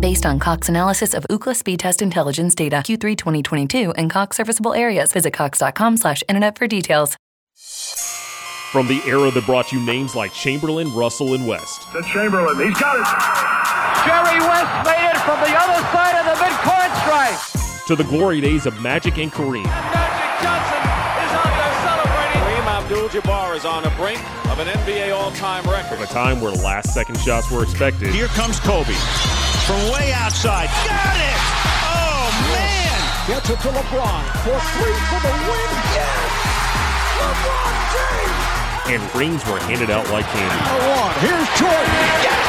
Based on Cox analysis of Ookla speed test intelligence data Q3 2022 and Cox serviceable areas, visit cox.com/internet for details. From the era that brought you names like Chamberlain, Russell, and West, To Chamberlain. He's got it. Jerry West made it from the other side of the midcourt stripe. to the glory days of Magic and Kareem, Magic Johnson is out there celebrating. Kareem Abdul-Jabbar is on the brink of an NBA all-time record. a time where last second shots were expected, Here comes Kobe from way outside. Got it! Oh, man! Gets it to LeBron for three for the win. Yes! LeBron James. and rings were handed out like candy. One. Here's Jordan. Yes!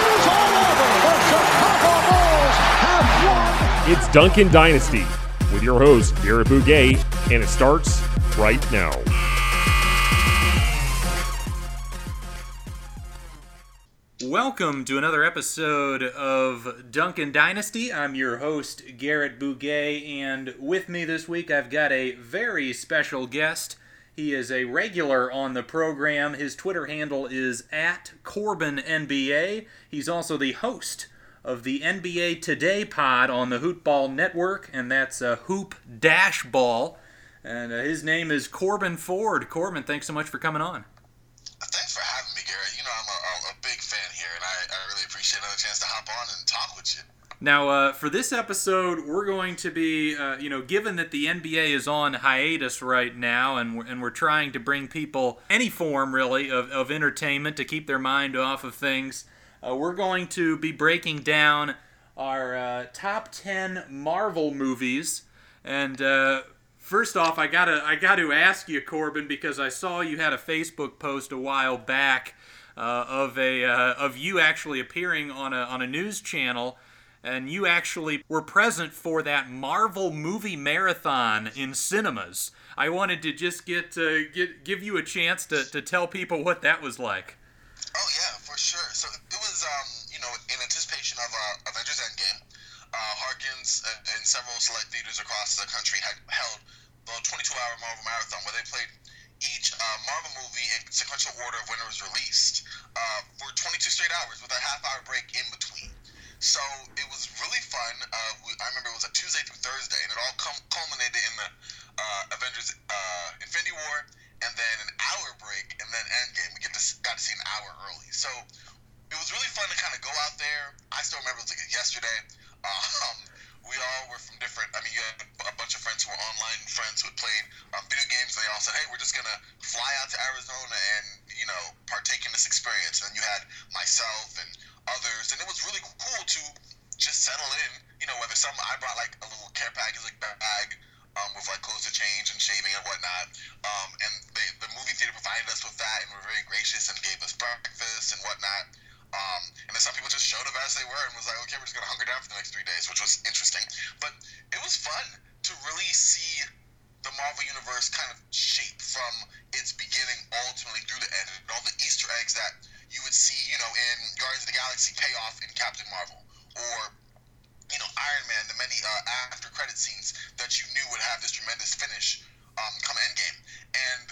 It is all over. The Chicago Bulls have won. It's Duncan Dynasty with your host, Garrett Bouguet, and it starts right now. Welcome to another episode of Duncan Dynasty. I'm your host, Garrett Bouguet, and with me this week I've got a very special guest. He is a regular on the program. His Twitter handle is at CorbinNBA. He's also the host of the NBA Today pod on the Hoopball Network, and that's a Hoop Dash Ball. And uh, his name is Corbin Ford. Corbin, thanks so much for coming on. Thanks for having me, Garrett. You know, I'm a, a, a big fan here, and I, I really appreciate another chance to hop on and talk with you. Now, uh, for this episode, we're going to be, uh, you know, given that the NBA is on hiatus right now, and we're, and we're trying to bring people any form really of, of entertainment to keep their mind off of things, uh, we're going to be breaking down our uh, top ten Marvel movies. And uh, first off, I gotta I got to ask you, Corbin, because I saw you had a Facebook post a while back uh, of a uh, of you actually appearing on a on a news channel and you actually were present for that Marvel movie marathon in cinemas. I wanted to just get uh, get give you a chance to, to tell people what that was like. Oh yeah, for sure. So it was, um, you know, in anticipation of uh, Avengers Endgame, uh, Harkins and, and several select theaters across the country had held the 22-hour Marvel marathon where they played each uh, Marvel movie in sequential order of when it was released uh, for 22 straight hours with a half-hour break in between. So it was really fun. Uh, we, I remember it was a Tuesday through Thursday, and it all com- culminated in the uh, Avengers uh, Infinity War, and then an hour break, and then Endgame. We get to, got to see an hour early. So it was really fun to kind of go out there. I still remember it was like yesterday. Um, we all were from different. I mean, you had a bunch of friends who were online friends who had played um, video games. They all said, "Hey, we're just gonna fly out to Arizona and you know partake in this experience." And then you had myself and others, and it was really cool to just settle in. You know, whether some I brought like a little care package, like bag. Um, with like clothes to change and shaving and whatnot, um, and they, the movie theater provided us with that and were very gracious and gave us breakfast and whatnot. Um, and then some people just showed up as they were and was like, okay, we're just gonna hunger down for the next three days, which was interesting. But it was fun to really see the Marvel universe kind of shape from its beginning ultimately through the end, and all the Easter eggs that you would see, you know, in Guardians of the Galaxy pay off in Captain Marvel, or you know, Iron Man, the many uh, after credit scenes that you knew would have this tremendous finish um, come Endgame, and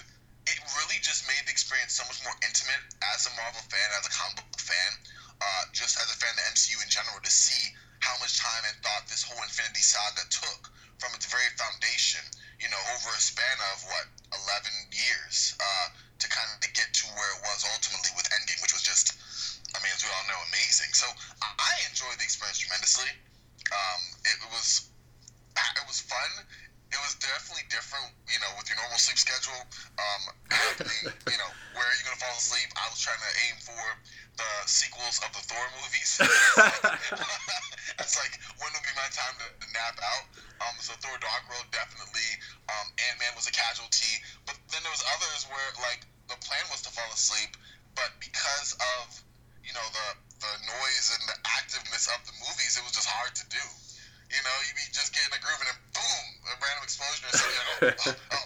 it really just made the experience so much more intimate as a Marvel fan, as a comic book fan, uh, just as a fan of the MCU in general, to see how much time and thought this whole Infinity Saga took from its very foundation, you know, over a span of what 11 years uh, to kind of get to where it was ultimately with Endgame, which was just, I mean, as we all know, amazing. So I enjoyed the experience tremendously. Um, it was it was fun. It was definitely different, you know, with your normal sleep schedule, um, happening, you know, where are you gonna fall asleep? I was trying to aim for the sequels of the Thor movies. it's like when would be my time to, to nap out? Um, so Thor: Dark World definitely. Um, Ant Man was a casualty, but then there was others where like the plan was to fall asleep, but because of you know the the noise and the activeness of the movies, it was just hard to do. You know, you be just getting a groove and then boom, a random explosion or something. oh, oh, oh.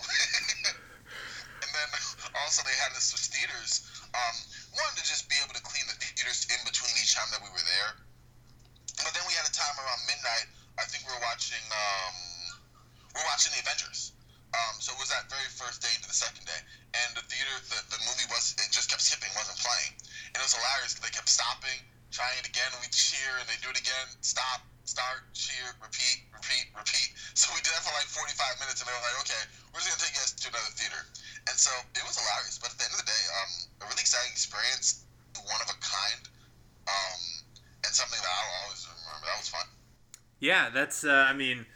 and then also they had this with theaters. Um, one to just be able to clean the theaters in between each time that we were there. But then we had a time around midnight. I think we were watching. Um, we were watching the Avengers. Um, so it was that very first day into the second day, and the theater, the, the movie was it just kept skipping, wasn't playing, and it was hilarious because they kept stopping, trying it again, and we cheer, and they do it again, stop, start, cheer, repeat, repeat, repeat. So we did that for like 45 minutes, and they were like, okay, we're just gonna take you guys to another theater, and so it was hilarious. But at the end of the day, um, a really exciting experience, one of a kind, um, and something that I'll always remember. That was fun. Yeah, that's. Uh, I mean.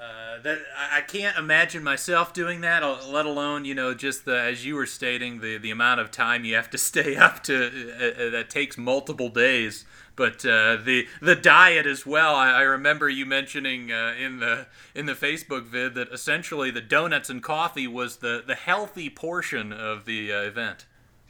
Uh, that I can't imagine myself doing that, let alone you know just the as you were stating the the amount of time you have to stay up to uh, uh, that takes multiple days. But uh, the the diet as well. I, I remember you mentioning uh, in the in the Facebook vid that essentially the donuts and coffee was the the healthy portion of the event.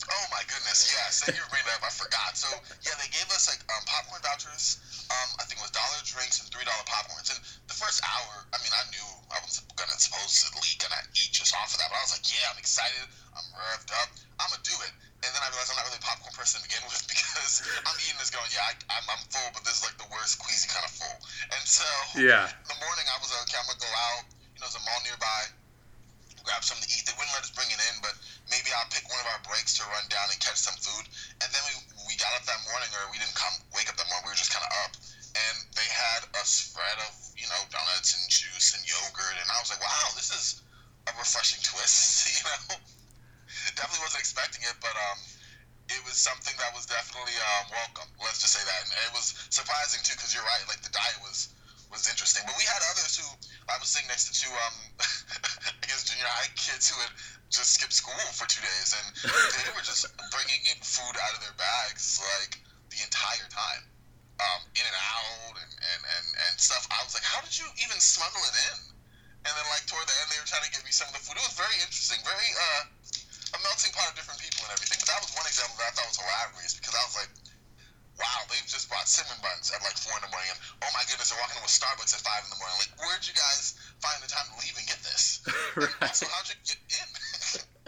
Oh my goodness, yes. Thank you for bringing that up. I forgot. So yeah, they gave us like um, popcorn vouchers. Um, I think it was dollar drinks and three dollar popcorns. And the first hour, I mean, I knew I was gonna supposedly gonna eat just off of that, but I was like, yeah, I'm excited. I'm revved up. I'm gonna do it. And then I realized I'm not really a popcorn person to begin with because I'm eating this going, yeah, I, am I'm full, but this is like the worst queasy kind of full. And so yeah, in the morning I was like, okay, I'm gonna go out. You know, there's a mall nearby grab something to eat. They wouldn't let us bring it in, but maybe I'll pick one of our breaks to run down and catch some food. And then we, we got up that morning, or we didn't come wake up that morning. We were just kind of up, and they had a spread of you know donuts and juice and yogurt, and I was like, wow, this is a refreshing twist. You know, definitely wasn't expecting it, but um, it was something that was definitely um, welcome. Let's just say that, and it was surprising too, because you're right, like the diet was was interesting. But we had others who I was sitting next to two, um, I guess junior high kids who had just skipped school for two days, and they were just bringing in food out of their bags like the entire time, um, in and out and, and, and, and stuff. I was like, how did you even smuggle it in? And then like toward the end, they were trying to give me some of the food. It was very interesting, very uh, a melting pot of different people and everything. But that was one example that I thought was hilarious because I was like wow, they've just bought cinnamon buns at like four in the morning, and oh my goodness, they're walking with Starbucks at five in the morning. Like, where'd you guys find the time to leave and get this? right. Also, how'd you get in?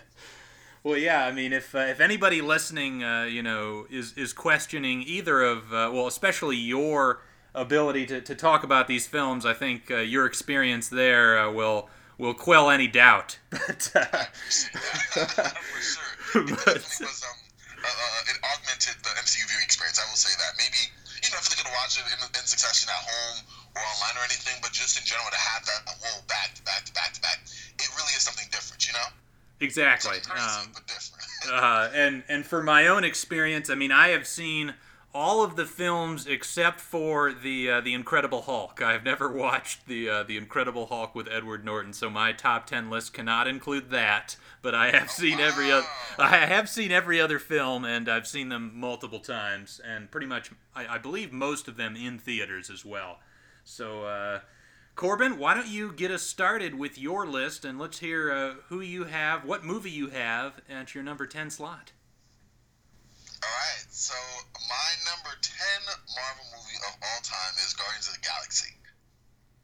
Well, yeah. I mean, if uh, if anybody listening, uh, you know, is is questioning either of, uh, well, especially your ability to, to talk about these films, I think uh, your experience there uh, will will quell any doubt. But uh, for sure, it definitely was. Um, uh, it augmented the MCU viewing experience. I will say that. Maybe you know if they're gonna watch it in, in succession at home or online or anything, but just in general to have that whoa back to back to back to back, it really is something different, you know. Exactly. Crazy, um, but different. uh, and and for my own experience, I mean, I have seen all of the films except for the uh, the Incredible Hulk. I've never watched the uh, the Incredible Hulk with Edward Norton, so my top ten list cannot include that. But I have seen every other I have seen every other film, and I've seen them multiple times, and pretty much I, I believe most of them in theaters as well. So. Uh, Corbin, why don't you get us started with your list and let's hear uh, who you have, what movie you have at your number 10 slot. All right, so my number 10 Marvel movie of all time is Guardians of the Galaxy.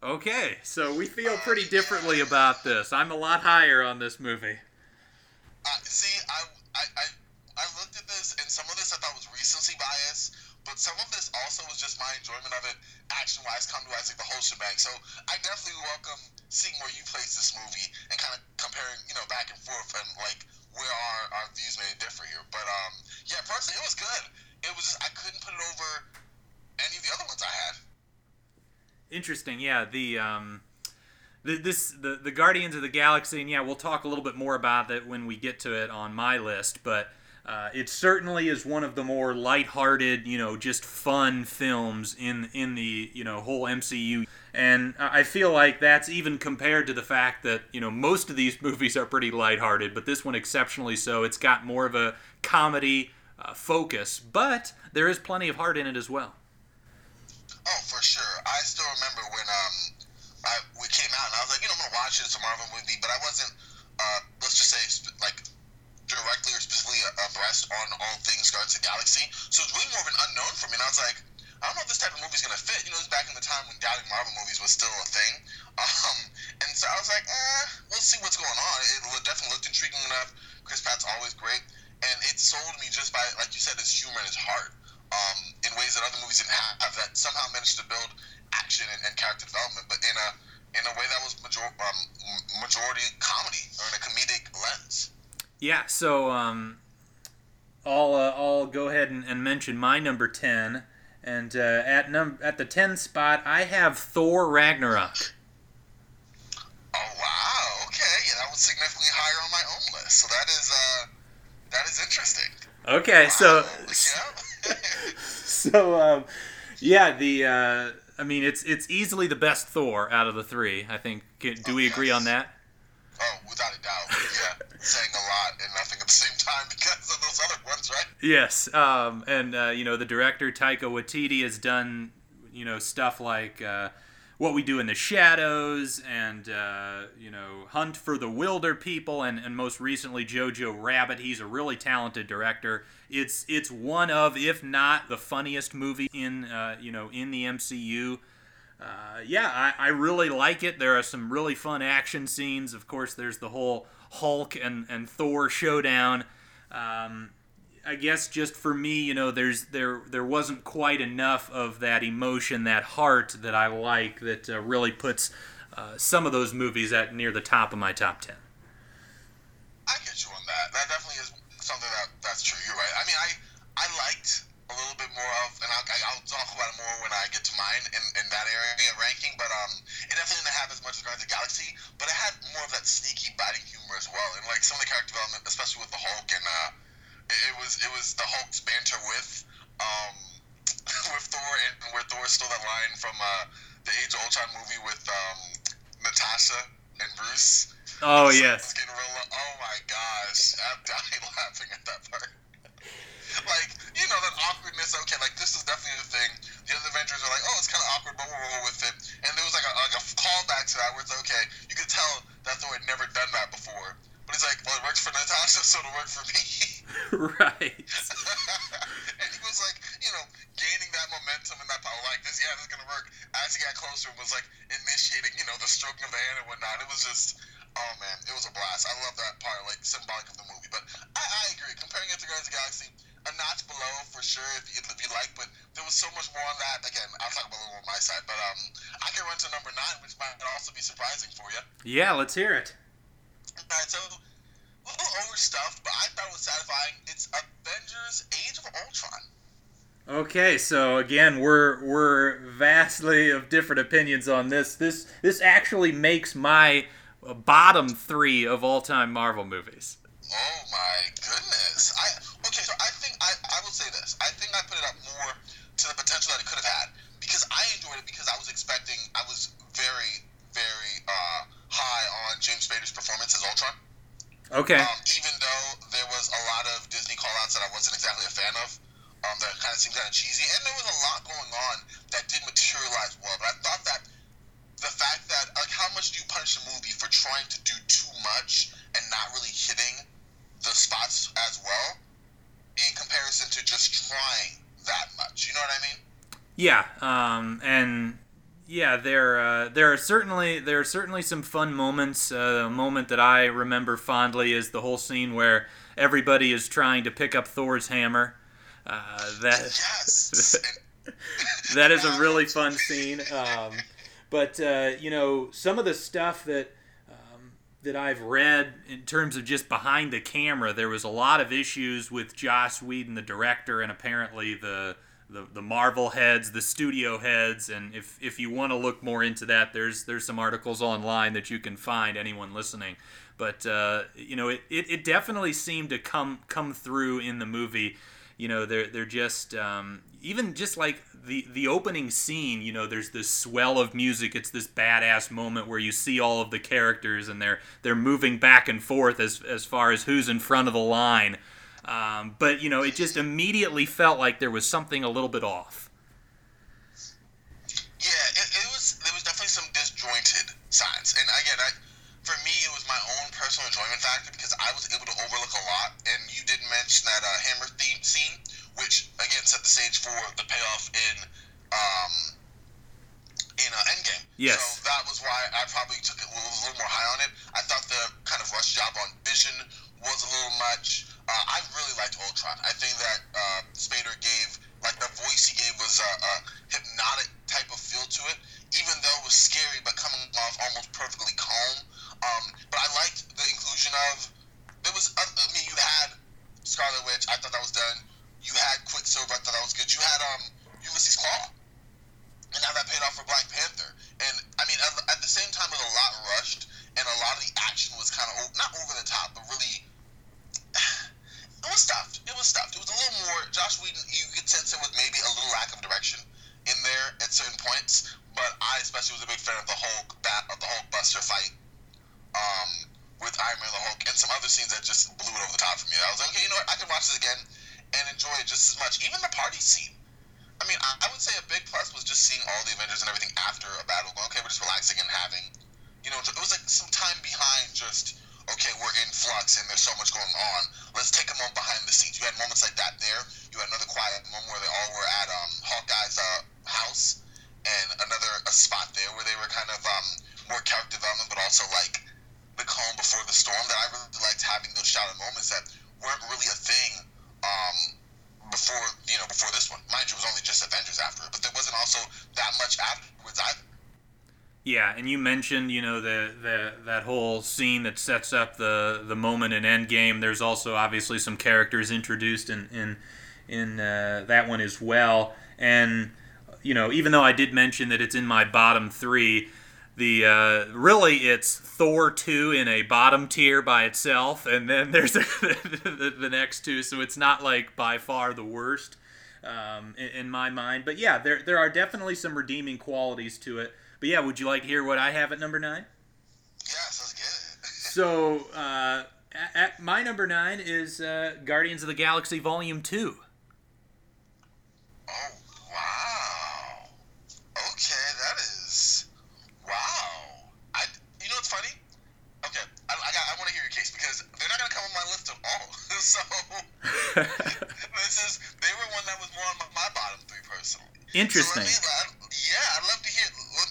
Okay, so we feel pretty differently about this. I'm a lot higher on this movie. Uh, see, I, I, I, I looked at this, and some of this I thought was recency bias, but some of this also was just my enjoyment of it, action wise, comedy wise, like the whole shebang. So I definitely welcome seeing where you place this movie and kind of comparing, you know, back and forth and like where our, our views may differ here. But um, yeah, personally, it was good. It was just I couldn't put it over any of the other ones I had. Interesting. Yeah. The um, the this the the Guardians of the Galaxy, and yeah, we'll talk a little bit more about that when we get to it on my list. But Uh, it certainly is one of the more lighthearted, you know, just fun films in in the you know whole MCU, and I feel like that's even compared to the fact that you know most of these movies are pretty lighthearted, but this one exceptionally so. It's got more of a comedy uh, focus, but there is plenty of heart in it as well. Oh, for sure. I still remember when um I we came out and I was like, you know, I'm gonna watch it. It's a Marvel movie, but I wasn't uh let's just say like directly or specifically abreast on all things Guardians of the Galaxy. So it's really more of an unknown for me. And I was like, I don't know if this type of movie is gonna fit. You know, it's back in the time when doubting Marvel movies was still a thing. Um, and so I was like, eh, we'll see what's going on. It definitely looked intriguing enough. Chris Pratt's always great, and it sold me just by, like you said, his humor and his heart. Um, in ways that other movies didn't have, that somehow managed to build action and, and character development, but in a in a way that was major, um, majority comedy or in a comedic lens. Yeah, so um, I'll uh, I'll go ahead and, and, mention my number ten, and uh, at num at the ten spot I have Thor Ragnarok. Oh wow! Okay, yeah, that was significantly higher on my own list. So that is uh, that is interesting. Okay, wow. so yeah. so um, yeah, the uh, I mean it's it's easily the best Thor out of the three. I think. Do oh, we yes. agree on that? Oh, without a doubt. Yeah, saying a lot and nothing at the same time because of those other ones, right? Yes, um, and uh, you know the director Taika Waititi has done you know stuff like. Uh, what we do in the shadows and uh, you know hunt for the Wilderpeople and, and most recently jojo rabbit he's a really talented director it's it's one of if not the funniest movie in uh, you know in the mcu uh, yeah I, I really like it there are some really fun action scenes of course there's the whole hulk and, and thor showdown um, I guess just for me, you know, there's there there wasn't quite enough of that emotion, that heart that I like that uh, really puts uh, some of those movies at near the top of my top ten. I get you on that. That definitely is something that that's true. You're right. I mean, I I liked a little bit more of, and I'll, I'll talk about it more when I get to mine in, in that area ranking. But um, it definitely didn't have as much as Guardians of the Galaxy, but it had more of that sneaky biting humor as well, and like some of the character development, especially with the Hulk and. Uh, it was it was the Hulk's banter with um with Thor and where Thor stole that line from uh, the Age of Ultron movie with um, Natasha and Bruce. Oh so yes. Real, oh my gosh, I'm dying laughing at that part. like you know that awkwardness. Okay, like this is definitely the thing. The other Avengers are like, oh, it's kind of awkward, but we'll roll with it. And there was like a like a callback to that where it's okay. You could tell that Thor had never done that before. But he's like, well, it works for Natasha, so it'll work for me. right. and he was like, you know, gaining that momentum and that power, like this, yeah, this is gonna work. As he got closer, and was like initiating, you know, the stroking of the hand and whatnot. It was just, oh man, it was a blast. I love that part, like symbolic of the movie. But I, I agree. Comparing it to Guardians of the Galaxy, a notch below for sure, if you, if you like. But there was so much more on that. Again, I'll talk about a little on my side. But um, I can run to number nine, which might also be surprising for you. Yeah, let's hear it. Alright, so a little overstuffed, but I thought it was satisfying. It's Avengers: Age of Ultron. Okay, so again, we're we're vastly of different opinions on this. This this actually makes my bottom three of all time Marvel movies. Oh my goodness! I this. I think I put it up more to the potential that it could have had because I enjoyed it because I was expecting. I was very very uh, high on James Spader's performance as Ultron. Okay. Um, even though there was a lot of Disney callouts that I wasn't exactly a fan of, um, that kind of seemed kind of cheesy, and there was a lot going on that did materialize well. But I thought that the fact that like how much do you punish a movie for trying to do too much and not really hitting the spots as well in comparison to just trying that much? You know what I mean? Yeah. Um, and yeah, there uh, there are certainly there are certainly some fun moments. Uh, a moment that I remember fondly is the whole scene where everybody is trying to pick up Thor's hammer. Uh, that yes. that is a really fun scene. Um, but uh, you know, some of the stuff that that I've read in terms of just behind the camera, there was a lot of issues with Joss Whedon, the director, and apparently the the, the Marvel heads, the studio heads, and if, if you want to look more into that, there's there's some articles online that you can find. Anyone listening, but uh, you know, it, it, it definitely seemed to come come through in the movie. You know, they're they're just um, even just like the the opening scene. You know, there's this swell of music. It's this badass moment where you see all of the characters and they're they're moving back and forth as as far as who's in front of the line. Um, but you know, it just immediately felt like there was something a little bit off. Yeah, it, it was there was definitely some disjointed signs, and again, I, for me, it was my own personal enjoyment factor because I was able to overlook a lot. And you did mention that uh, hammer theme scene, which again set the stage for the payoff in um, in uh, Endgame. Yes. So that was why I probably took it was a little more high on it. I thought the kind of rush job on Vision was a little much. Uh, I really liked Ultron. I think that uh, Spader gave, like the voice he gave was a, a hypnotic type of feel to it, even though it was scary, but coming off almost perfectly calm. Um, but I liked the inclusion of. There was, uh, I mean, you had Scarlet Witch. I thought that was done. You had Quicksilver. I thought that was good. You had um Ulysses Klaue, and now that paid off for Black Panther. And I mean, at, the same time, it was a lot rushed, and a lot of the action was kind of not over the top, but really it was stuffed. It was stuffed. It was a little more. Joss Whedon, you could sense it was maybe a little lack of direction in there at certain points. But I especially was a big fan of the Hulk bat of the Hulk Buster fight um, with Iron Man the Hulk, and some other scenes that just blew it over the top for me. I was like, okay, you know what? I can watch this again and enjoy it just as much. Even the party scene. I mean, I, I would say a big plus was just seeing all the Avengers and everything after a battle. Going, okay, we're just relaxing and having, you know, it was like some time behind just okay, we're in flux and there's so much going on. Let's take a moment behind the scenes. You had moments like that there. You had another quiet moment where they all were at um, Hawkeye's uh, house, and another a spot there where they were kind of um, more character development, but also like the calm before the storm. That I really liked having those shouted moments that weren't really a thing um, before you know before this one. Mind you, it was only just Avengers after it, but there wasn't also that much afterwards either. Yeah, and you mentioned, you know, the, the that whole scene that sets up the the moment in Endgame. There's also obviously some characters introduced in in in uh, that one as well. And you know, even though I did mention that it's in my bottom three, the uh, really it's Thor two in a bottom tier by itself, and then there's the, the, the next two. So it's not like by far the worst um, in, in my mind. But yeah, there there are definitely some redeeming qualities to it. But yeah, would you like to hear what I have at number nine? Yes, let's get it. so, uh, at, at, my number nine is uh, Guardians of the Galaxy Volume 2. Oh, wow. Okay, that is. Wow. I, you know what's funny? Okay, I, I, got, I want to hear your case because they're not going to come on my list at all. so, this is. They were one that was more on my, bottom three, personally. Interesting. So me, yeah, I'd love to hear.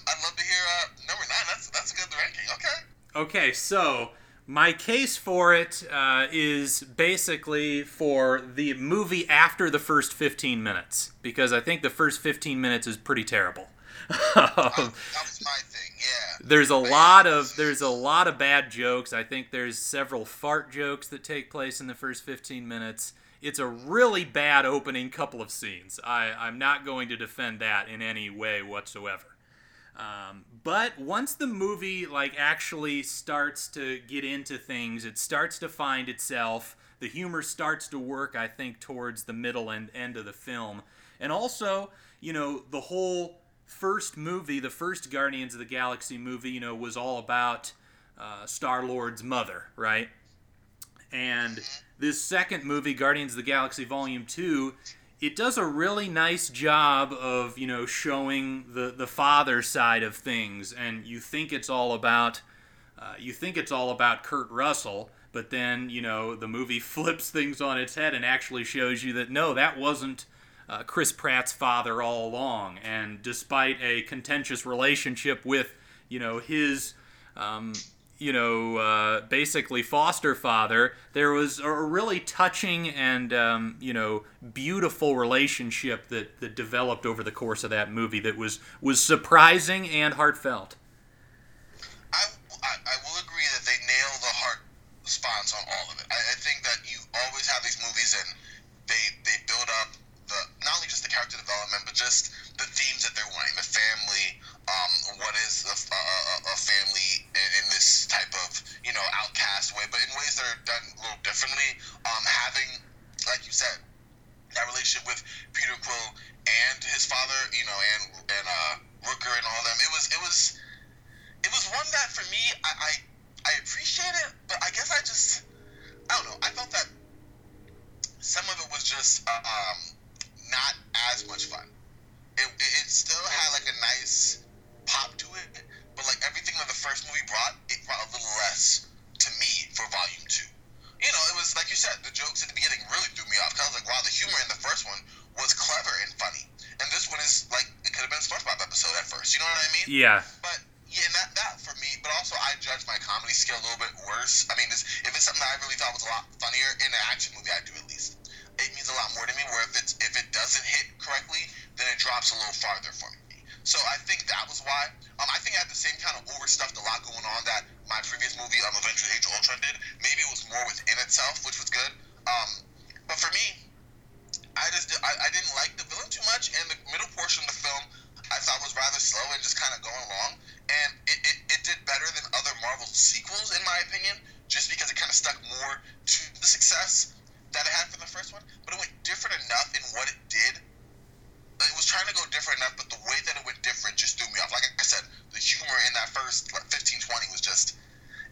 I'd love to hear uh, number nine. That's that's a good ranking. Okay. Okay, so my case for it uh, is basically for the movie after the first 15 minutes because I think the first 15 minutes is pretty terrible. that was my thing. There's a lot of there's a lot of bad jokes. I think there's several fart jokes that take place in the first 15 minutes it's a really bad opening couple of scenes. I, I'm not going to defend that in any way whatsoever. Um, but once the movie like actually starts to get into things, it starts to find itself. The humor starts to work, I think, towards the middle and end of the film, and also, you know, the whole first movie, the first Guardians of the Galaxy movie, you know, was all about uh, Star Lord's mother, right? And this second movie, Guardians of the Galaxy Volume 2, it does a really nice job of, you know, showing the, the father side of things. And you think it's all about, uh, you think it's all about Kurt Russell, but then, you know, the movie flips things on its head and actually shows you that no, that wasn't uh, Chris Pratt's father all along. And despite a contentious relationship with, you know, his. Um, you know, uh, basically foster father, there was a really touching and, um, you know, beautiful relationship that, that developed over the course of that movie that was, was surprising and heartfelt. I, I, I will agree that they nail the heart response on all of it. I, I think that you always have these movies and they, they build up the not only just the character development, but just the themes that they're wanting, the family, um, what is a, a, a family in, in, this type of you know outcast way, but in ways that are done a little differently. Um, having, like you said, that relationship with Peter Quill and his father, you know, and and uh, Rooker and all them, it was it was it was one that for me, I, I I appreciate it, but I guess I just I don't know, I felt that some of it was just uh, um not as much fun. It, it still had like a nice pop to it, but like everything that the first movie brought, it brought a little less to me for Volume Two. You know, it was like you said, the jokes at the beginning really threw me off. Cause I was like, wow, the humor in the first one was clever and funny, and this one is like it could have been a SpongeBob episode at first. You know what I mean? Yeah. But yeah, that that for me. But also, I judge my comedy skill a little bit worse. I mean, this, if it's something that I really thought was a lot funnier in an action movie, I do at least. It means a lot more to me. Where if it's if it doesn't hit correctly, then it drops a little farther for me. So I think that was why. Um, I think I had the same kind of overstuffed a lot going on that my previous movie, um, Avengers: Age of Ultron, did. Maybe it was more within itself, which was good. Um, but for me, I just I, I didn't like the villain too much, and the middle portion of the film I thought was rather slow and just kind of going along. And it, it, it did better than other Marvel sequels, in my opinion, just because it kind of stuck more to the success that it had from the first one. But it went different enough in what it did. It was trying to go different enough, but the way that it went different just threw me off. Like I said, the humor in that first like, 15, 20 was just,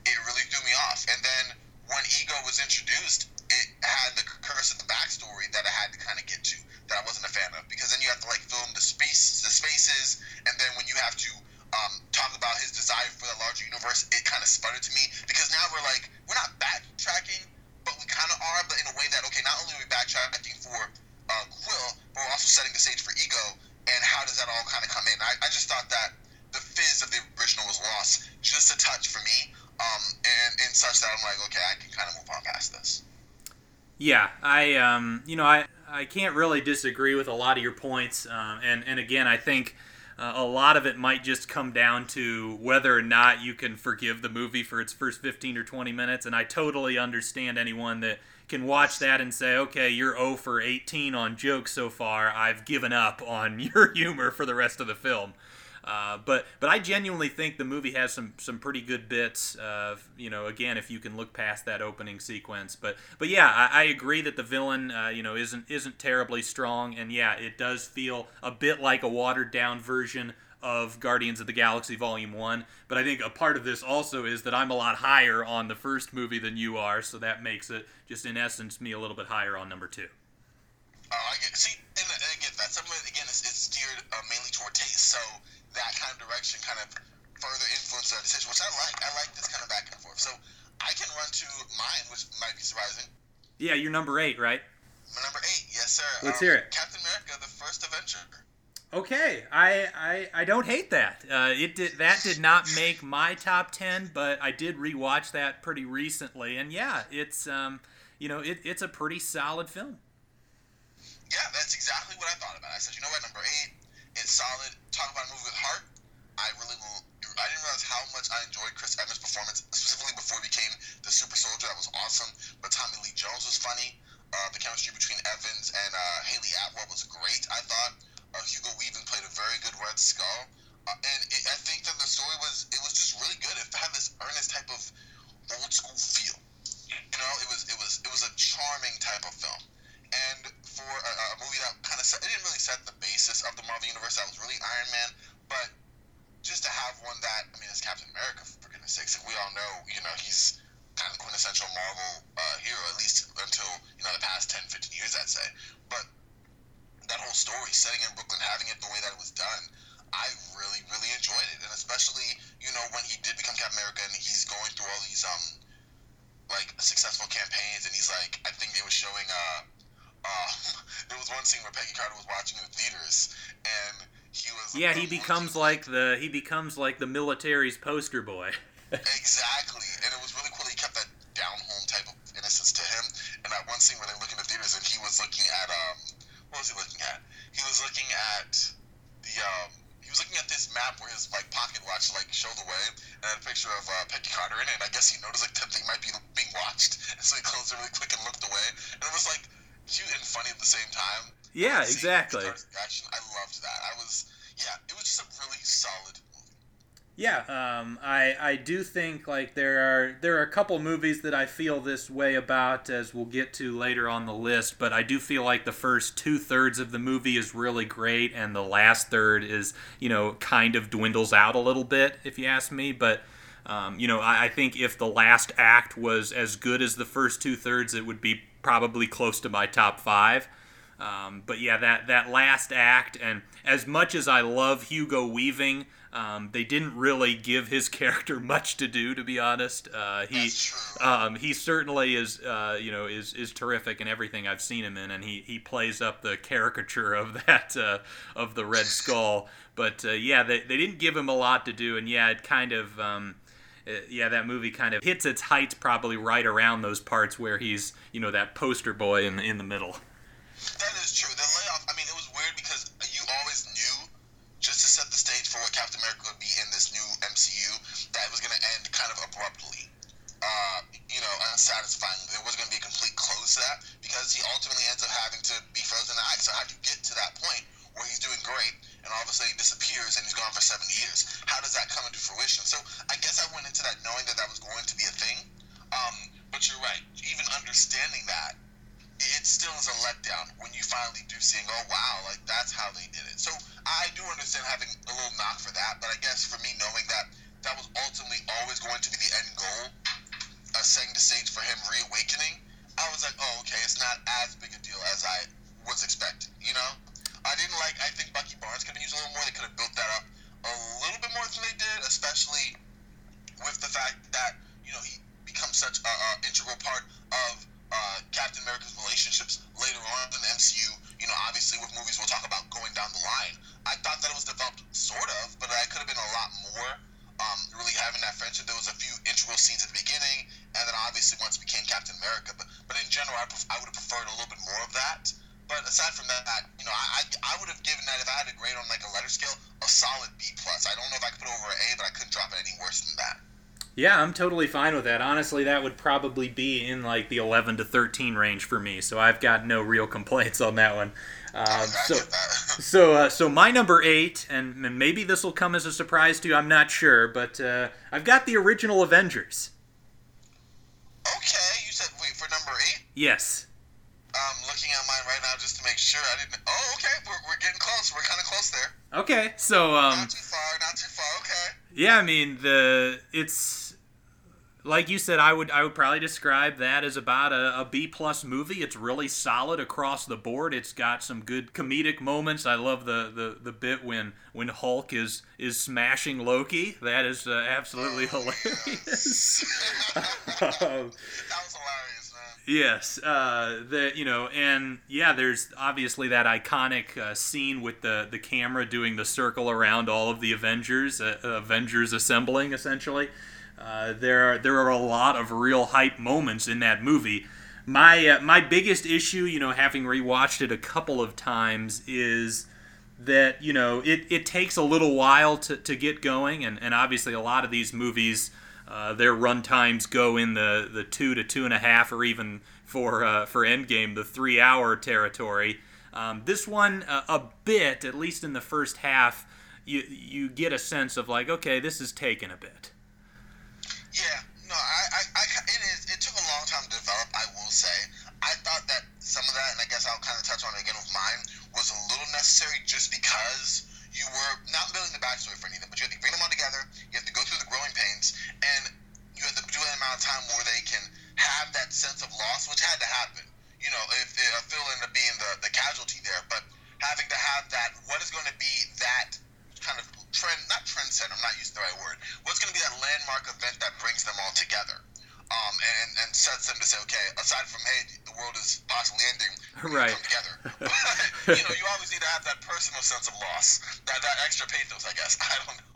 it really threw me off. And then when Ego was introduced, it had the curse of the backstory that I had to kind of get to that I wasn't a fan of because then you have to like film the space, the spaces, and then when you have to um, talk about his desire for the larger universe, it kind of sputtered to me because now we're like we're not backtracking, but we kind of are, but in a way that okay, not only are we backtracking for uh, Quill, but we're also setting the stage for Ego, and how does that all kind of come in? I, I just thought that the fizz of the original was lost just a touch for me, um, and in such that I'm like, okay, I can kind of move on past this. Yeah, I um, you know, I I can't really disagree with a lot of your points, um, and and again, I think. Uh, a lot of it might just come down to whether or not you can forgive the movie for its first 15 or 20 minutes. And I totally understand anyone that can watch that and say, okay, you're 0 for 18 on jokes so far. I've given up on your humor for the rest of the film. Uh, but but I genuinely think the movie has some some pretty good bits. Uh, you know, again, if you can look past that opening sequence. But but yeah, I, I agree that the villain uh, you know isn't isn't terribly strong, and yeah, it does feel a bit like a watered down version of Guardians of the Galaxy Volume 1. But I think a part of this also is that I'm a lot higher on the first movie than you are, so that makes it just in essence me a little bit higher on number two. Oh, I get see, and, and I get that. Some of it again is it's steered uh, mainly toward taste, so that kind of direction kind of further influence our decision, which I like. I like this kind of back and forth. So I can run to mine, which might be surprising. Yeah, you're number eight, right? My number eight, yes, sir. Let's um, hear it. Captain America: The First Avenger. Okay, I, I I don't hate that. Uh, it did that did not make my top ten, but I did rewatch that pretty recently, and yeah, it's um you know it, it's a pretty solid film. Yeah, that's exactly what I thought about. I said, you know what, number eight, it's solid. Talk about a movie with heart. I really will. I didn't realize how much I enjoyed Chris Evans' performance, specifically before he became the super soldier. That was awesome. But Tommy Lee Jones was funny. Uh, the chemistry between Evans and uh, Hayley Atwell was great. I thought uh, Hugo Weaving played a very good Red Skull, uh, and it, I think that the story was it was just really good. It had this earnest type of old school feel. You know, it was it was it was a charming type of film. And for a, a movie that kind of set, it didn't really set the basis of the Marvel Universe. That was really Iron Man, but just to have one that I mean, it's Captain America for goodness sakes. We all know, you know, he's kind of quintessential Marvel uh, hero, at least until you know the past 10, 15 years, I'd say. But that whole story, setting in Brooklyn, having it the way that it was done, I really, really enjoyed it, and especially you know when he did become Captain America and he's going through all these um like successful campaigns, and he's like, I think they were showing uh. Uh, there was one scene where Peggy Carter was watching in the theaters, and he was. Yeah, he becomes like the he becomes like the military's poster boy. exactly, and it was really cool. He kept that down home type of innocence to him. And that one scene where they look in the theaters, and he was looking at um, what was he looking at? He was looking at the um, he was looking at this map where his like pocket watch like showed the way, and had a picture of uh, Peggy Carter in it. And I guess he noticed like that they might be being watched, and so he closed it really quick and looked away. And it was like cute and funny at the same time. Yeah, exactly. Reaction, I loved that. I was yeah, it was just a really solid movie. Yeah, um, I I do think like there are there are a couple movies that I feel this way about as we'll get to later on the list, but I do feel like the first two thirds of the movie is really great, and the last third is you know kind of dwindles out a little bit if you ask me. But um, you know I, I think if the last act was as good as the first two thirds, it would be probably close to my top five. Um, but yeah, that that last act, and as much as I love Hugo Weaving, um, they didn't really give his character much to do, to be honest. Uh, he um, he certainly is, uh, you know, is is terrific in everything I've seen him in, and he, he plays up the caricature of that uh, of the Red Skull. But uh, yeah, they, they didn't give him a lot to do, and yeah, it kind of. Uh, yeah, that movie kind of hits its heights probably right around those parts where he's, you know, that poster boy in in the middle. That is true. The I'm totally fine with that. Honestly, that would probably be in like the 11 to 13 range for me. So I've got no real complaints on that one. Um, so, so, uh, so my number eight, and, and maybe this will come as a surprise to you. I'm not sure, but uh, I've got the original Avengers. Okay, you said wait for number eight. Yes. I'm looking at mine right now just to make sure I didn't. Oh, okay, we're, we're getting close. We're kind of close there. Okay, so um. Not too far. Not too far. Okay. Yeah, I mean the it's like you said, I would I would probably describe that as about a, a B plus movie. It's really solid across the board. It's got some good comedic moments. I love the, the, the bit when when Hulk is is smashing Loki. That is uh, absolutely oh, hilarious. Yes. that was hilarious, man. Yes, uh, the you know, and yeah, there's obviously that iconic uh, scene with the the camera doing the circle around all of the Avengers, uh, Avengers assembling essentially. Uh, there are there are a lot of real hype moments in that movie. My uh, my biggest issue, you know, having rewatched it a couple of times, is that you know it, it takes a little while to, to get going, and, and obviously a lot of these movies, uh, their run times go in the, the two to two and a half, or even for uh, for Endgame the three hour territory. Um, this one uh, a bit, at least in the first half, you you get a sense of like, okay, this is taking a bit. Yeah, no, I, I, I, it is. It took a long time to develop. I will say. I thought that some of that, and I guess I'll kind of touch on it again with mine, was a little necessary just because you were not building the backstory for anything, but you have to bring them all together. You have to go through the growing pains, and you have to do an amount of time where they can have that sense of loss, which had to happen. You know, if, Phil ended up being the, the casualty there, but having to have that, what is going to be that kind of trend, not trend set, I'm not using the right word. What's going to be that landmark event that brings them all together? Um, and, and sets them to say, okay, aside from, hey, the world is possibly ending, right. come together. But, you know, you always need to have that personal sense of loss, that, that extra pathos, I guess. I don't know.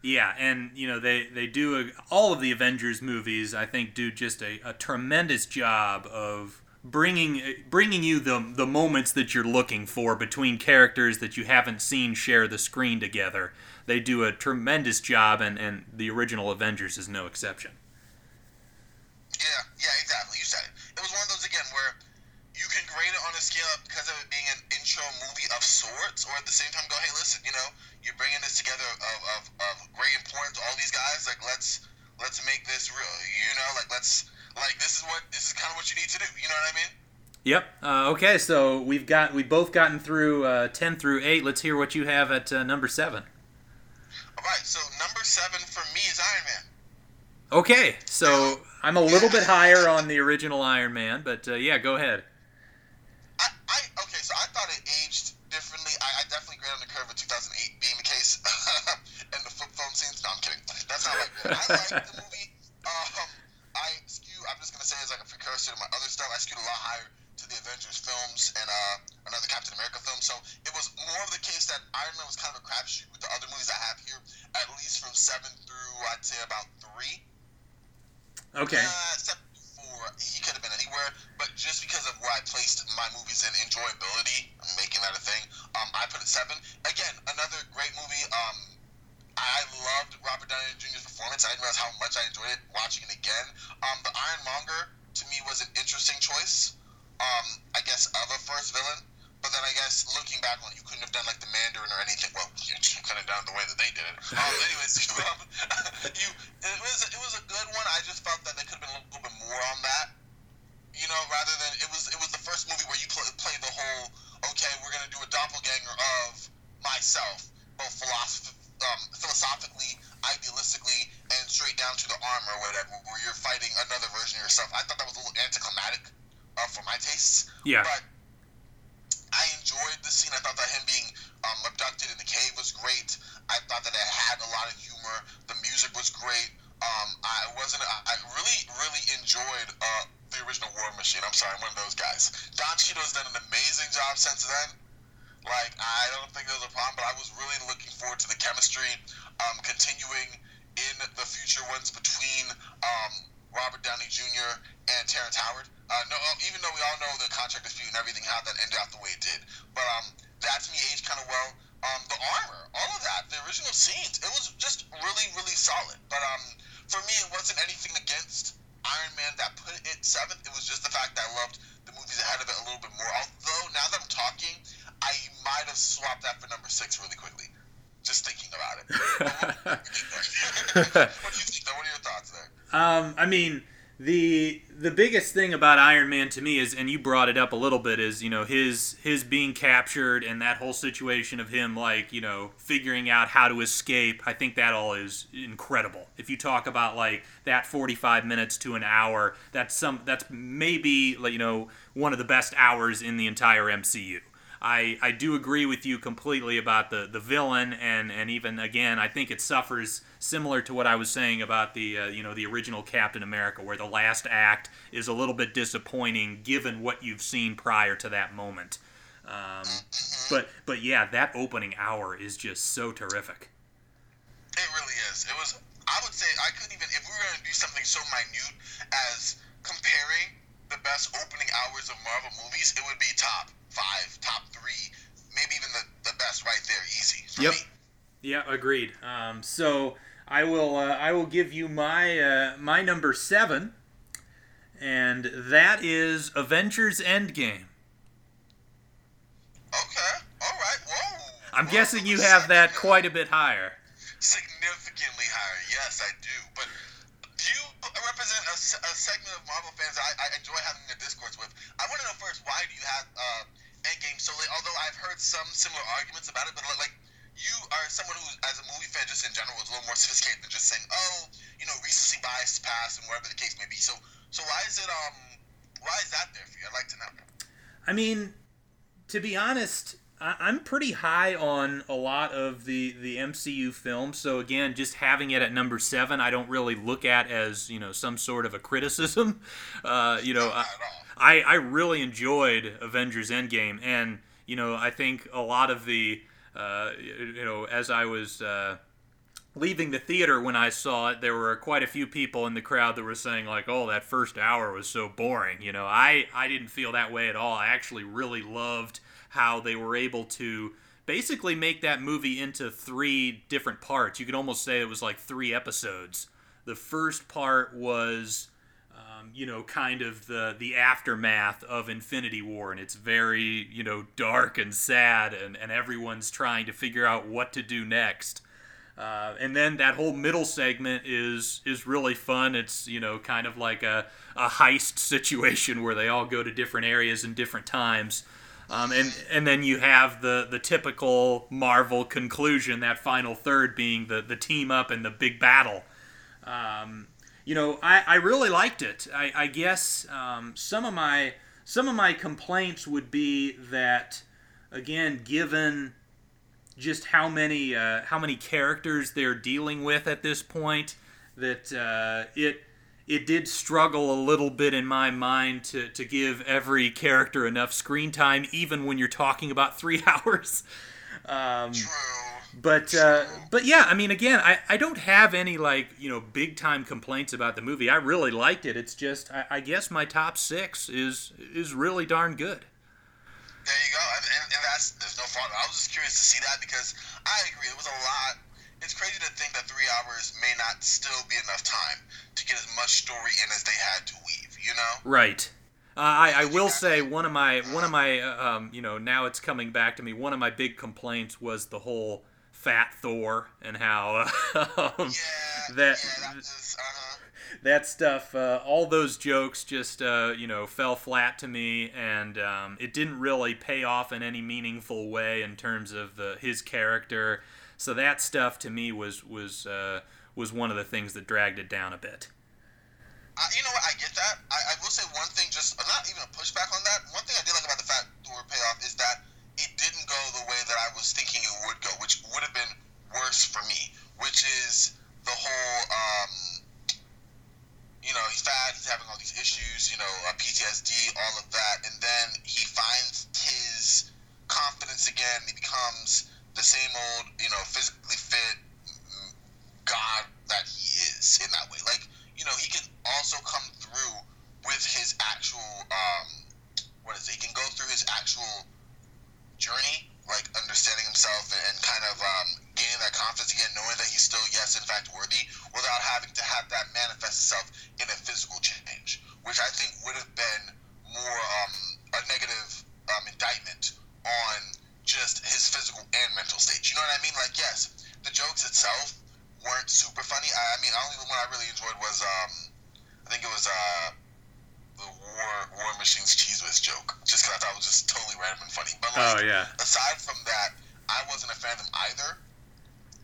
Yeah, and you know they they do a, all of the Avengers movies. I think do just a, a tremendous job of bringing bringing you the the moments that you're looking for between characters that you haven't seen share the screen together. They do a tremendous job, and, and the original Avengers is no exception. Yeah, yeah, exactly. You said it. It was one of those again where you can grade it on a scale up because of it being an intro movie of sorts, or at the same time go, hey, listen, you know, you're bringing this together of, of, of great importance. All these guys, like, let's let's make this real. You know, like let's like this is what this is kind of what you need to do. You know what I mean? Yep. Uh, okay, so we've got we've both gotten through uh, ten through eight. Let's hear what you have at uh, number seven. All right. So number seven for me is Iron Man. Okay, so I'm a little bit higher on the original Iron Man, but uh, yeah, go ahead. I, I okay. So I thought it aged differently. I, I definitely graded on the curve of 2008 being the case, and the flip phone scenes. No, I'm kidding. That's not like. I like the movie. To my other stuff. I skewed a lot higher to the Avengers films and uh, another Captain America film. So it was more of the case that Iron Man was kind of a crapshoot with the other movies I have here, at least from seven through I'd say about three. Okay. Uh, except for he could have been anywhere, but just because of where I placed my movies in enjoyability, I'm making that a thing. Um, I put it seven. Again, another great movie. Um, I loved Robert Downey Jr.'s performance. I didn't realize how much I enjoyed it watching it again. Um, the Iron Monger to me was an interesting choice. Um, I guess of a first villain. But then I guess looking back on it, you couldn't have done like the Mandarin or anything. Well, you couldn't have done the way that they did it. Um, anyways, you, um, you it was it was a good one. I just felt that there could have been a little bit more on that. You know, rather than it was it was the first movie where you play, play the whole okay, we're gonna do a doppelganger of myself, both philosoph- um, philosophically, idealistically, and straight down to the arm or whatever, where you're fighting another version of yourself. I thought that was a little anticlimactic uh, for my tastes. Yeah. But I enjoyed the scene. I thought that him being um, abducted in the cave was great. I thought that it had a lot of humor. The music was great. Um, I wasn't. I really, really enjoyed uh, the original War Machine. I'm sorry, I'm one of those guys. Don Cheadle's done an amazing job since then. Like, I don't think there was a problem, but I was really looking forward to the chemistry um, continuing in the future ones between um, Robert Downey Jr. and Terrence Howard. Uh, no, even though we all know the contract dispute and everything, how that ended out the way it did. But um, that to me aged kind of well. Um, the armor, all of that, the original scenes, it was just really, really solid. But um, for me, it wasn't anything against Iron Man that put it seventh. It was just the fact that I loved the movies ahead of it a little bit more. Although now that I'm talking, I might have swapped that for number six really quickly. Just thinking about it. what, what do you think? What are your thoughts there? Um, I mean, the the biggest thing about Iron Man to me is, and you brought it up a little bit, is you know his his being captured and that whole situation of him like you know figuring out how to escape. I think that all is incredible. If you talk about like that 45 minutes to an hour, that's some that's maybe like, you know one of the best hours in the entire MCU. I, I do agree with you completely about the, the villain and, and even again I think it suffers similar to what I was saying about the uh, you know the original Captain America where the last act is a little bit disappointing given what you've seen prior to that moment. Um, but but yeah, that opening hour is just so terrific. It really is. It was. I would say I couldn't even if we were going to do something so minute as comparing the best opening hours of Marvel movies, it would be top five, top three, maybe even the, the best right there, easy. For Yep. Me. Yeah, agreed. Um, so I will uh, I will give you my uh, my number seven, and that is Avengers Endgame. Okay. All right. Whoa. I'm Whoa, guessing you have that quite a bit higher. significantly higher. Yes, I do. But you represent a, a segment of Marvel fans I, I enjoy having a discourse with. I want to know first why do you have uh, Endgame so late? Although I've heard some similar arguments about it, but like you are someone who, as a movie fan, just in general, is a little more sophisticated than just saying, "Oh, you know, recency bias past and whatever the case may be." So, so why is it um, why is that there for you? I'd like to know. I mean, to be honest, I- I'm pretty high on a lot of the the MCU films. So again, just having it at number seven, I don't really look at as you know some sort of a criticism. Uh, you know, I, I I really enjoyed Avengers Endgame, and you know I think a lot of the uh, you know as I was. Uh, leaving the theater when I saw it, there were quite a few people in the crowd that were saying like, "Oh, that first hour was so boring." You know, I I didn't feel that way at all. I actually really loved how they were able to basically make that movie into three different parts. You could almost say it was like three episodes. The first part was um, you know, kind of the the aftermath of Infinity War, and it's very you know dark and sad, and, and everyone's trying to figure out what to do next. Uh, and then that whole middle segment is is really fun. It's you know kind of like a, a heist situation where they all go to different areas in different times. Um, and and then you have the the typical Marvel conclusion, that final third being the the team up and the big battle. Um, you know, I, I really liked it. I, I guess um, some of my some of my complaints would be that again, given just how many uh, how many characters they're dealing with at this point, that uh, it it did struggle a little bit in my mind to, to give every character enough screen time, even when you're talking about three hours. Um, True. but uh, but yeah, I mean, again, I, I don't have any like you know big time complaints about the movie. I really liked it. It's just I, I guess my top six is is really darn good. There you go, and, and, and that's there's no fault. I was just curious to see that because I agree it was a lot. It's crazy to think that three hours may not still be enough time to get as much story in as they had to weave. You know? Right. Uh, I, I will say one of my one of my uh, um, you know now it's coming back to me. One of my big complaints was the whole fat Thor and how uh, um, Yeah. that yeah, that uh-huh. that stuff, uh, all those jokes just uh, you know fell flat to me, and um, it didn't really pay off in any meaningful way in terms of the, his character. So that stuff to me was was uh, was one of the things that dragged it down a bit. I, you know what? I get that. I, I will say one thing, just not even a pushback on that. One thing I did like about the Fat Thor payoff is that it didn't go the way that I was thinking it would go, which would have been worse for me. Which is the whole, um, you know, he's fat, he's having all these issues, you know, uh, PTSD, all of that, and then he finds his confidence again. He becomes the same old, you know, physically fit god that he is in that way. Like, you know, he can also come through with his actual, um, what is it? He can go through his actual journey, like understanding himself and, and kind of um, gaining that confidence again, knowing that he's still, yes, in fact, worthy, without having to have that manifest itself in a physical change, which I think would have been more um, a negative um, indictment on just his physical and mental state. You know what I mean? Like, yes, the jokes itself weren't super funny. I, I mean, only the one I really enjoyed was, um, I think it was uh, the War War Machine's cheese whiz joke, just because I thought it was just totally random and funny. But like, Oh, yeah. aside from that, I wasn't a fan of them either.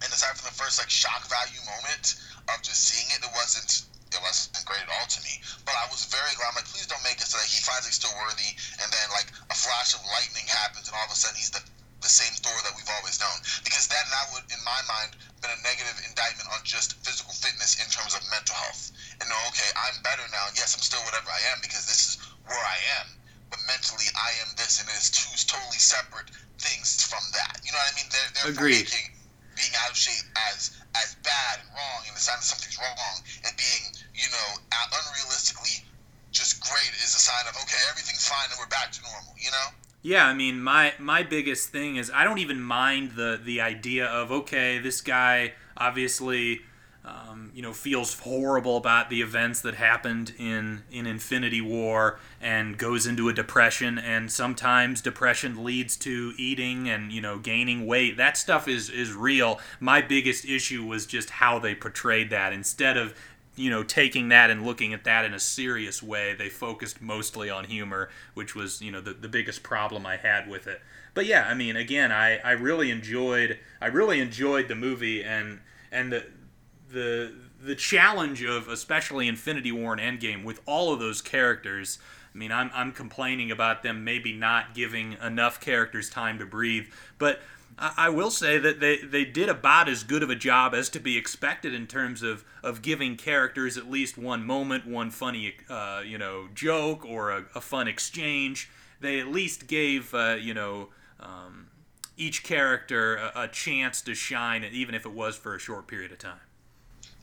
And aside from the first like shock value moment of just seeing it, it wasn't it wasn't great at all to me. But I was very glad. I'm like, please don't make it so that he finds it still worthy, and then like a flash of lightning happens, and all of a sudden he's the the same Thor that we've always known. Because then that would, in my mind, been a negative indictment on just physical fitness in terms of mental health. And no, okay, I'm better now. Yes, I'm still whatever I am because this is where I am. But mentally, I am this, and it is two totally separate things from that. You know what I mean? They're, they're Agreed. making being out of shape as as bad and wrong, and the sign that something's wrong, and being you know uh, unrealistically just great is a sign of okay, everything's fine and we're back to normal. You know? Yeah, I mean, my my biggest thing is I don't even mind the the idea of okay, this guy obviously, um, you know, feels horrible about the events that happened in in Infinity War and goes into a depression, and sometimes depression leads to eating and you know gaining weight. That stuff is is real. My biggest issue was just how they portrayed that instead of you know, taking that and looking at that in a serious way, they focused mostly on humor, which was, you know, the, the biggest problem I had with it. But yeah, I mean, again, I, I really enjoyed I really enjoyed the movie and and the the the challenge of especially Infinity War and Endgame with all of those characters. I mean, I'm I'm complaining about them maybe not giving enough characters time to breathe, but I will say that they, they did about as good of a job as to be expected in terms of, of giving characters at least one moment, one funny uh, you know joke or a, a fun exchange. They at least gave uh, you know um, each character a, a chance to shine, even if it was for a short period of time.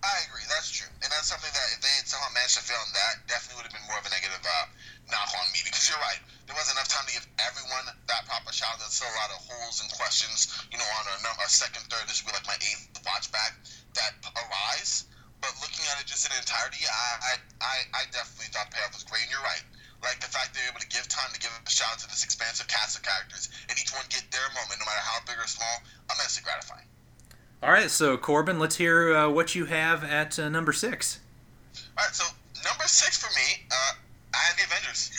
I agree. That's true, and that's something that if they had somehow managed to fail in that, definitely would have been more of a negative uh, knock on me. Because you're right, there wasn't enough time to give everyone that proper shot. There's still a lot of holes and questions, you know, on a, a second, third. This would be like my eighth watch back that arise. But looking at it just in entirety, I, I, I, definitely thought the payoff was great. And you're right. Like the fact they're able to give time to give a shot to this expansive cast of characters, and each one get their moment, no matter how big or small, immensely gratifying. All right, so Corbin, let's hear uh, what you have at uh, number six. All right, so number six for me, uh, I have the Avengers.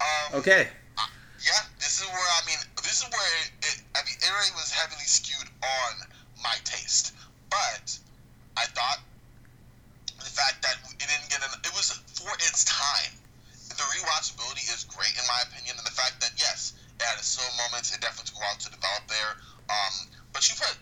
Um, Okay. uh, yeah, this is where I mean, this is where it, I mean, it was heavily skewed on my taste, but I thought the fact that it didn't get an, it was for its time. The rewatchability is great in my opinion, and the fact that yes, it had its slow moments, it definitely took a while to develop there. Um, but you put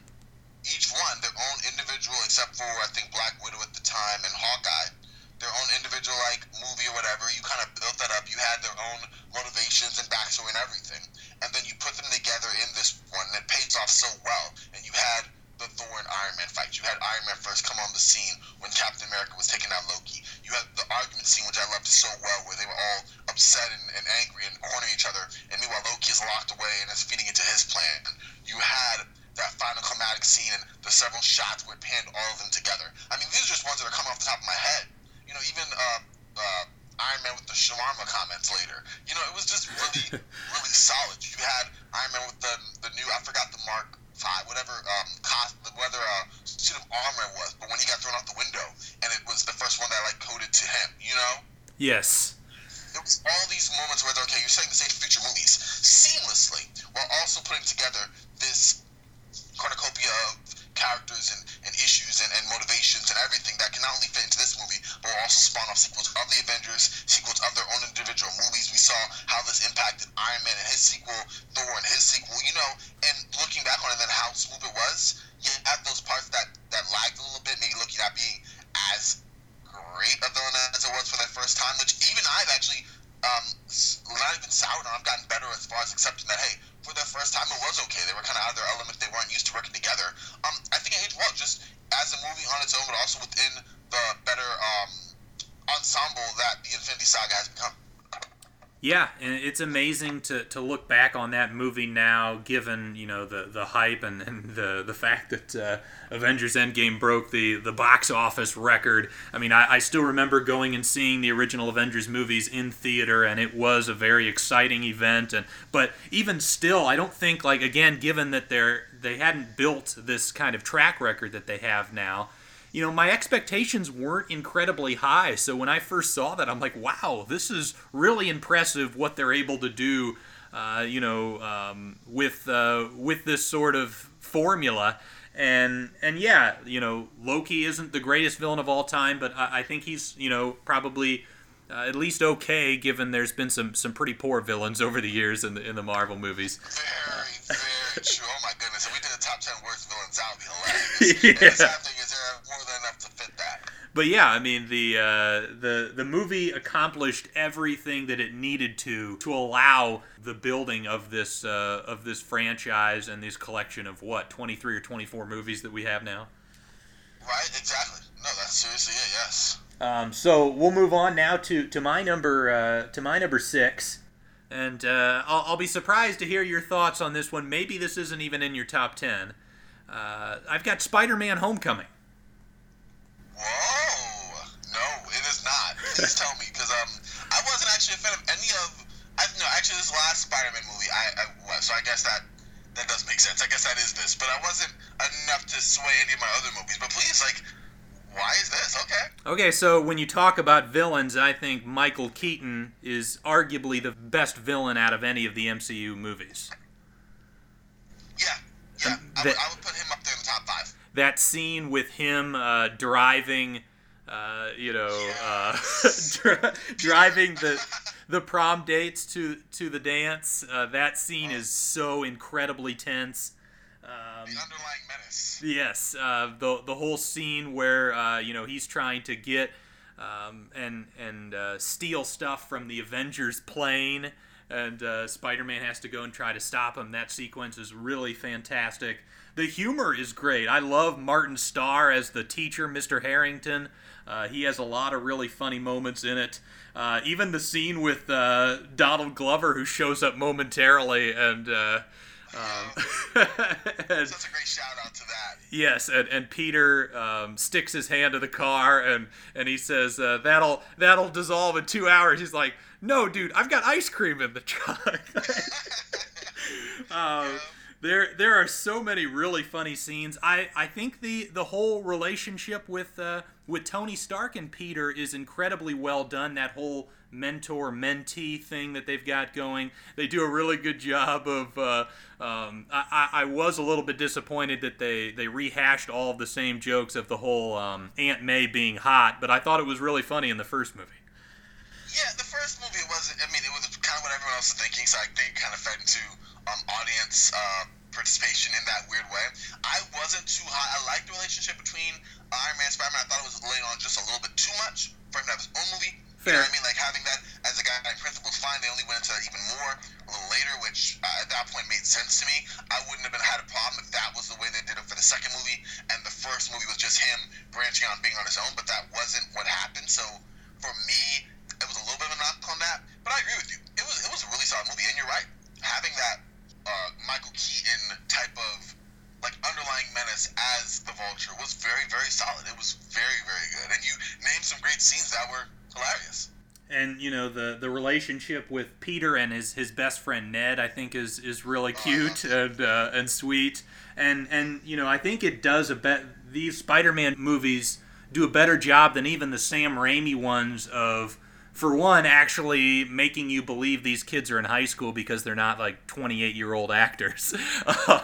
each one their own individual, except for I think Black Widow at the time and Hawkeye, their own individual like movie or whatever. You kind of built that up. You had their own motivations and backstory and everything, and then you put them together in this one, and it pays off so well. And you had the Thor and Iron Man fight. You had Iron Man first come on the scene when Captain America was taking out Loki. You had the argument scene, which I loved so well, where they were all upset and, and angry and cornering each other. And meanwhile, Loki is locked away and is feeding into his plan. You had that final climatic scene and the several shots where it panned all of them together. I mean, these are just ones that are coming off the top of my head. You know, even uh, uh, Iron Man with the shawarma comments later. You know, it was just really, really solid. You had Iron Man with the the new I forgot the mark five, whatever um, cost, whether a uh, suit of armor was, but when he got thrown out the window, and it was the first one that like coded to him. You know. Yes. It was all these moments where okay, you're setting the stage for future movies seamlessly, while also putting together this cornucopia of characters and, and issues and, and motivations and everything that can not only fit into this movie, but will also spawn off sequels of the Avengers, sequels of their own individual movies. We saw how this impacted Iron Man and his sequel, Thor and his sequel, you know, and looking back on it then how smooth it was, you had those parts that, that lagged a little bit, maybe looking at being as great a villain as it was for that first time, which even I've actually um, not even soured on. I've gotten better as far as accepting that, hey, for the first time it was okay. They were kind of out of their element. They weren't used to working together. Um, I think it aged well, just as a movie on its own, but also within the better um, ensemble that the Infinity Saga has become. Yeah, and it's amazing to, to look back on that movie now, given you know the, the hype and, and the the fact that uh, Avengers Endgame broke the, the box office record. I mean, I, I still remember going and seeing the original Avengers movies in theater, and it was a very exciting event. And but even still, I don't think like again, given that they're they hadn't built this kind of track record that they have now you know, my expectations weren't incredibly high. So when I first saw that, I'm like, wow, this is really impressive what they're able to do, uh, you know, um, with uh, with this sort of formula. And and yeah, you know, Loki isn't the greatest villain of all time, but I, I think he's you know probably. Uh, at least okay, given there's been some, some pretty poor villains over the years in the in the Marvel movies. Very, very true. Oh my goodness! If we did a top ten worst villains, that would be hilarious. yeah. And the sad thing is, there are more than enough to fit that. But yeah, I mean the uh, the the movie accomplished everything that it needed to to allow the building of this uh, of this franchise and this collection of what twenty three or twenty four movies that we have now. Right. Exactly. No, that's seriously it. Yes. Um, so we'll move on now to, to my number uh, to my number six, and uh, I'll, I'll, be surprised to hear your thoughts on this one. Maybe this isn't even in your top ten. Uh, I've got Spider-Man: Homecoming. Whoa! No, it is not. Please tell me, because um, I wasn't actually a fan of any of. I no, actually, this last Spider-Man movie, I, I was. So I guess that that does make sense. I guess that is this, but I wasn't enough to sway any of my other movies. But please, like why is this? Okay. Okay, so when you talk about villains, I think Michael Keaton is arguably the best villain out of any of the MCU movies. Yeah, yeah. Um, I, would, I, would, put him up there in the top five. That scene with him uh, driving, uh, you know, uh, driving the the prom dates to to the dance. Uh, that scene oh. is so incredibly tense. Um, the underlying menace. Yes, uh, the the whole scene where uh, you know he's trying to get um, and and uh, steal stuff from the Avengers plane, and uh, Spider-Man has to go and try to stop him. That sequence is really fantastic. The humor is great. I love Martin Starr as the teacher, Mr. Harrington. Uh, he has a lot of really funny moments in it. Uh, even the scene with Donald Glover, who shows up momentarily and um, That's a great shout out to that. Yes, and, and Peter um, sticks his hand to the car and and he says uh, that'll that'll dissolve in two hours. He's like, no, dude, I've got ice cream in the truck. um, there there are so many really funny scenes. I, I think the the whole relationship with uh, with Tony Stark and Peter is incredibly well done. That whole mentor mentee thing that they've got going. They do a really good job of. Uh, um, I, I was a little bit disappointed that they, they rehashed all of the same jokes of the whole um, Aunt May being hot, but I thought it was really funny in the first movie. Yeah, the first movie wasn't. I mean, it was kind of what everyone else was thinking, so I think kind of fed into um, audience uh, participation in that weird way. I wasn't too high. I liked the relationship between Iron Man and Spider Man. I thought it was laying on just a little bit too much for him to have his own movie. Fair. You know what I mean? Like having that as a guy in principle is fine. They only went into even more a little later, which uh, at that point made sense to me. I wouldn't have been had a problem if that was the way they did it for the second movie, and the first movie was just him branching out and being on his own. But that wasn't what happened. So for me, it was a little bit of a knock on that. But I agree with you. It was it was a really solid movie, and you're right. Having that uh, Michael Keaton type of like underlying menace as the Vulture was very very solid. It was very very good, and you named some great scenes that were hilarious. And you know the the relationship with Peter and his, his best friend Ned, I think, is is really cute and uh, and sweet. And and you know, I think it does a bet. These Spider-Man movies do a better job than even the Sam Raimi ones of for one, actually making you believe these kids are in high school because they're not like 28 year old actors. yeah, that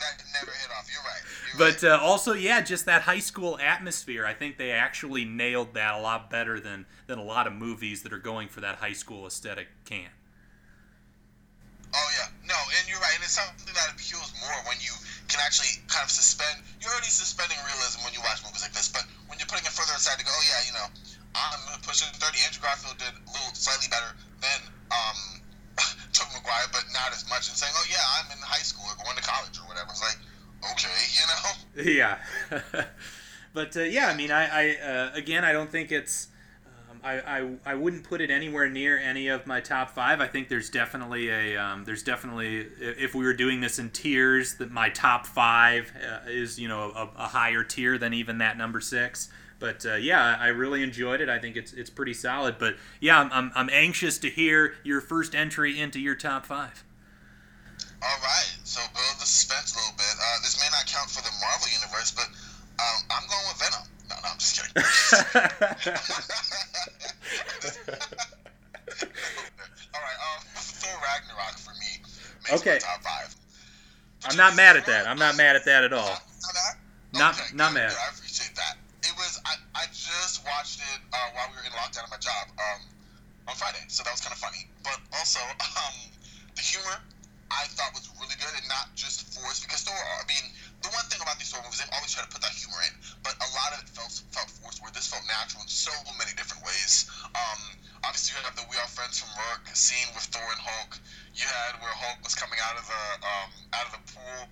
that never hit off. You're right. You're but uh, also, yeah, just that high school atmosphere. I think they actually nailed that a lot better than than a lot of movies that are going for that high school aesthetic can. Oh yeah, no, and you're right, and it's something that appeals more when you can actually kind of suspend. You're already suspending realism when you watch movies like this, but when you're putting it further aside to go, oh yeah, you know, I'm pushing 30. Andrew Garfield did a little slightly better than um, Tobey Maguire, but not as much. And saying, oh yeah, I'm in high school or going to college or whatever. It's like, okay, you know. Yeah, but uh, yeah, I mean, I, I uh, again, I don't think it's. Um, I, I, I wouldn't put it anywhere near any of my top five. I think there's definitely a um, there's definitely if we were doing this in tiers that my top five uh, is you know a, a higher tier than even that number six. But uh, yeah, I really enjoyed it. I think it's it's pretty solid. But yeah, I'm, I'm, I'm anxious to hear your first entry into your top five. All right, so build the suspense a little bit. Uh, this may not count for the Marvel universe, but um, I'm going with Venom. No, no, I'm just kidding. All right, um, Thor Ragnarok for me makes Okay. top five. I'm not mad at that. I'm not mad at that at all. Not? Not Okay, not good, mad. good. I appreciate that. It was I, I just watched it uh, while we were in lockdown at my job um, on Friday, so that was kind of funny. But also, um, the humor I thought was really good and not just forced because Thor. I mean, the one thing about these Thor movies, they always try to put that humor in, but a lot of it felt felt forced. Where this felt natural in so many different ways. Um, obviously, you have the "We Are Friends" from work scene with Thor and Hulk. You had where Hulk was coming out of the um, out of the pool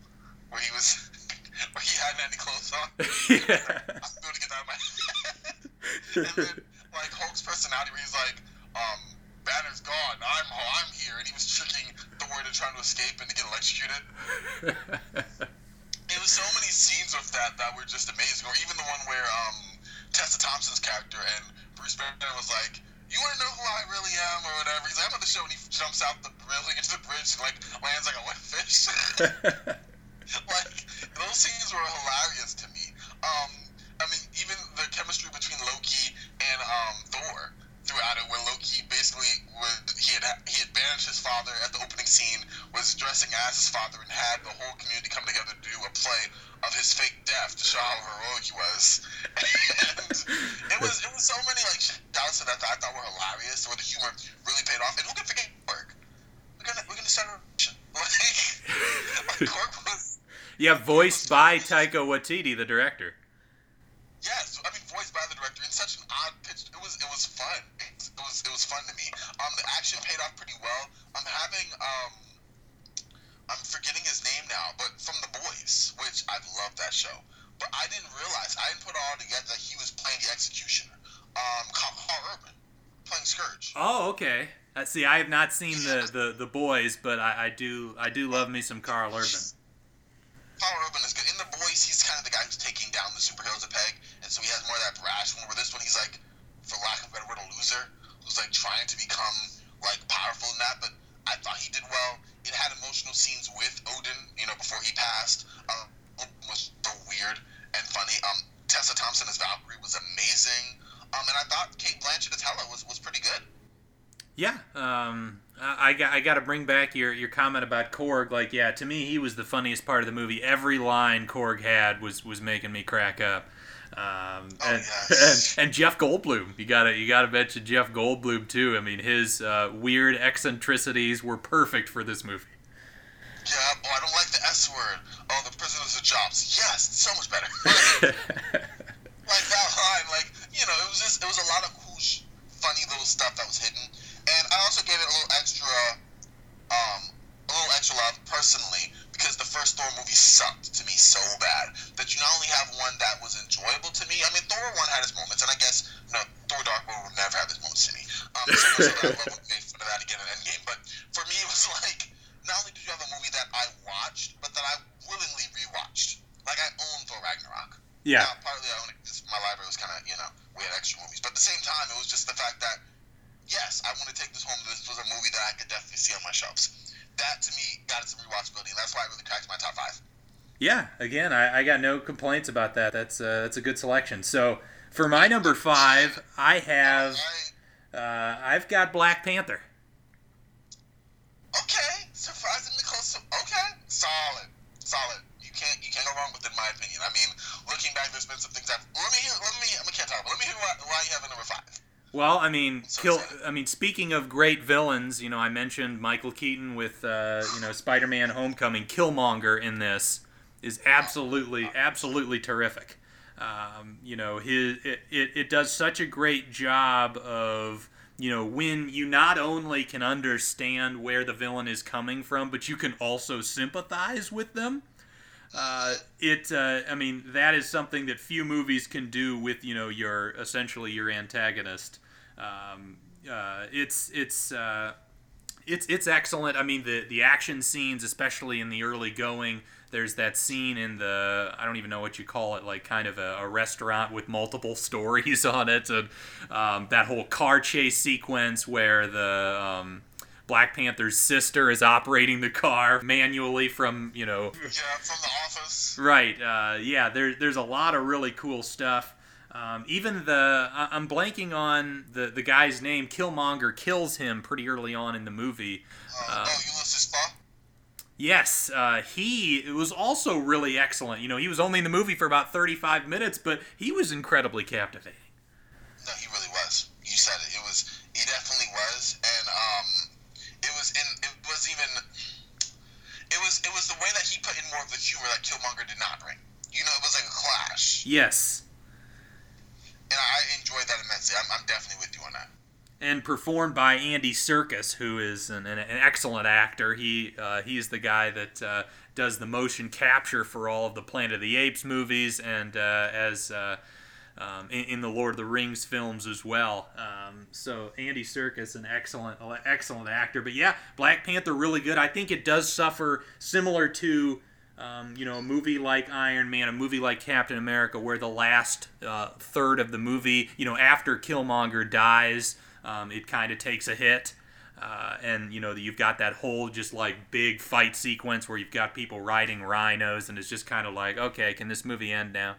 where he was where he hadn't any clothes on. yeah. I'm going to get that out of my head. and then like Hulk's personality, where he's like, um, Banner's gone, I'm I'm here, and he was tricking Thor into trying to escape and to get electrocuted. It was so many scenes of that that were just amazing. Or even the one where um, Tessa Thompson's character and Bruce Banner was like, "You want to know who I really am?" or whatever. He's like, "I'm on the show," and he jumps out the building into the bridge and like lands like a wet fish. like those scenes were hilarious to me. Um, I mean, even the chemistry between Loki and um, Thor throughout it, where Loki basically would he had he had banished his father at the opening scene, was dressing as his father, and had the whole community come together to do a play of his fake death to show how heroic he was. and it was it was so many like shouts that I thought were hilarious, where the humor really paid off. And who can forget Korg? We're gonna we're gonna start a. Like, like was yeah, voiced by Taika Waititi, the director. Yes, I mean voiced by the director in such an odd pitch. It was it was fun. It, it was it was fun to me. Um, the action paid off pretty well. I'm having um, I'm forgetting his name now, but from The Boys, which I love that show. But I didn't realize I didn't put it all together that he was playing the executioner. Um, Karl, Karl Urban playing Skurge. Oh, okay. Uh, see, I have not seen the, the, the boys, but I, I do I do love me some Karl Urban. Karl Urban is good. In The Boys, he's kind of the guy who's taking down the superheroes a peg, and so he has more of that brash one. Where this one, he's like, for lack of a better word, a loser who's like trying to become like powerful in that. But I thought he did well. It had emotional scenes with Odin, you know, before he passed. Um, Odin was so weird and funny. Um, Tessa Thompson as Valkyrie was amazing. Um, and I thought Cate Blanchett as Hela was was pretty good. Yeah, um, I, got to bring back your, your comment about Korg. Like, yeah, to me, he was the funniest part of the movie. Every line Korg had was was making me crack up. Um, and, yes. and, and Jeff Goldblum, you gotta you gotta mention Jeff Goldblum too. I mean, his uh, weird eccentricities were perfect for this movie. Yeah, oh, I don't like the S word. Oh, the prisoners of jobs. Yes, so much better. like that line, like you know, it was just it was a lot of cool, funny little stuff that was hidden, and I also gave it a little extra, um, a little extra love personally because the first Thor movie sucked to me so bad that you not only have one that was enjoyable to me. I mean, Thor one had its moments, and I guess you know, Thor Dark World would never have its moments to me. Um, so much so that I fun of that again in Endgame, but for me, it was like not only did you have a movie that I watched, but that I willingly rewatched. Like I own Thor Ragnarok. Yeah. Now, partly I own it because my library was kind of, you know, we had extra movies. But at the same time, it was just the fact that, yes, I want to take this home. This was a movie that I could definitely see on my shelves. That to me got it some rewatchability, and that's why it really cracked my top five. Yeah, again, I, I got no complaints about that. That's uh, that's a good selection. So for my number five, I have uh, I've got Black Panther. Okay, surprisingly close to okay, solid, solid. You can't you can't go wrong with it, in my opinion. I mean, looking back, there's been some things that let me hear. Let me. I can't talk. Let me hear why, why you have a number five. Well, I mean, kill. I mean, speaking of great villains, you know, I mentioned Michael Keaton with uh, you know Spider-Man: Homecoming. Killmonger in this is absolutely, absolutely terrific. Um, you know, his it, it, it does such a great job of you know when you not only can understand where the villain is coming from, but you can also sympathize with them. Uh, it uh, I mean that is something that few movies can do with you know your essentially your antagonist. Um, uh, it's it's uh, it's it's excellent. I mean the the action scenes, especially in the early going. There's that scene in the I don't even know what you call it, like kind of a, a restaurant with multiple stories on it, and um, that whole car chase sequence where the um, Black Panther's sister is operating the car manually from you know. Yeah, from the office. Right. Uh, yeah. There, there's a lot of really cool stuff. Um, even the I'm blanking on the the guy's name. Killmonger kills him pretty early on in the movie. Uh, oh, Ulysses Klaue. Yes, uh, he was also really excellent. You know, he was only in the movie for about 35 minutes, but he was incredibly captivating. No, he really was. You said it. It was. He definitely was, and um, it was in. It was even. It was. It was the way that he put in more of the humor that Killmonger did not bring. You know, it was like a clash, Yes, and I enjoyed that immensely. I'm, I'm definitely with you on that. and performed by Andy Serkis, who is an, an, an excellent actor. He uh, he's the guy that uh, does the motion capture for all of the Planet of the Apes movies, and uh, as uh, um, in, in the Lord of the Rings films as well. Um, so Andy Serkis, an excellent excellent actor. But yeah, Black Panther really good. I think it does suffer similar to. Um, you know, a movie like Iron Man, a movie like Captain America, where the last uh, third of the movie, you know, after Killmonger dies, um, it kind of takes a hit. Uh, and, you know, you've got that whole just like big fight sequence where you've got people riding rhinos, and it's just kind of like, okay, can this movie end now?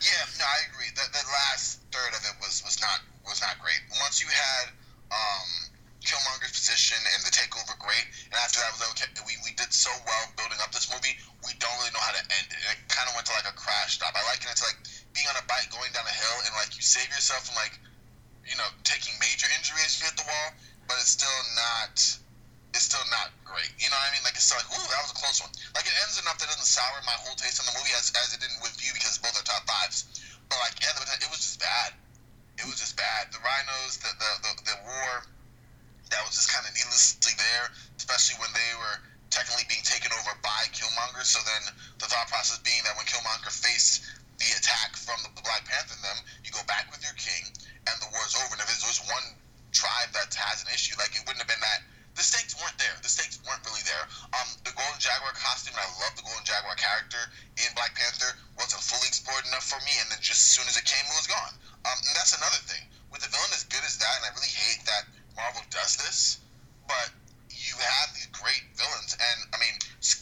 Yeah, no, I agree. The, the last third of it was, was not was not great. Once you had um, Killmonger's position and the takeover, great. And after that was okay. We, we did so well building up this movie. We don't really know how to end it. And it kind of went to like a crash stop. I liken it to like being on a bike going down a hill and like you save yourself from like you know taking major injuries if you hit the wall, but it's still not. It's still not great. You know what I mean? Like it's still like, ooh, that was a close one. Like it ends enough that doesn't sour my whole taste in the movie as, as it didn't with you because both are top fives. But like, yeah, it was just bad. It was just bad. The rhinos, the the the, the war, that was just kind of needlessly there, especially when they were technically being taken over by Killmonger. So then the thought process being that when Killmonger faced the attack from the Black Panther and them, you go back with your king, and the war's over. And if there's just one tribe that has an issue, like it wouldn't have been that. The stakes weren't there. The stakes weren't really there. Um, the Golden Jaguar costume, and I love the Golden Jaguar character in Black Panther, wasn't fully explored enough for me. And then just as soon as it came, it was gone. Um, and that's another thing. With the villain as good as that, and I really hate that Marvel does this, but you have these great villains, and I mean,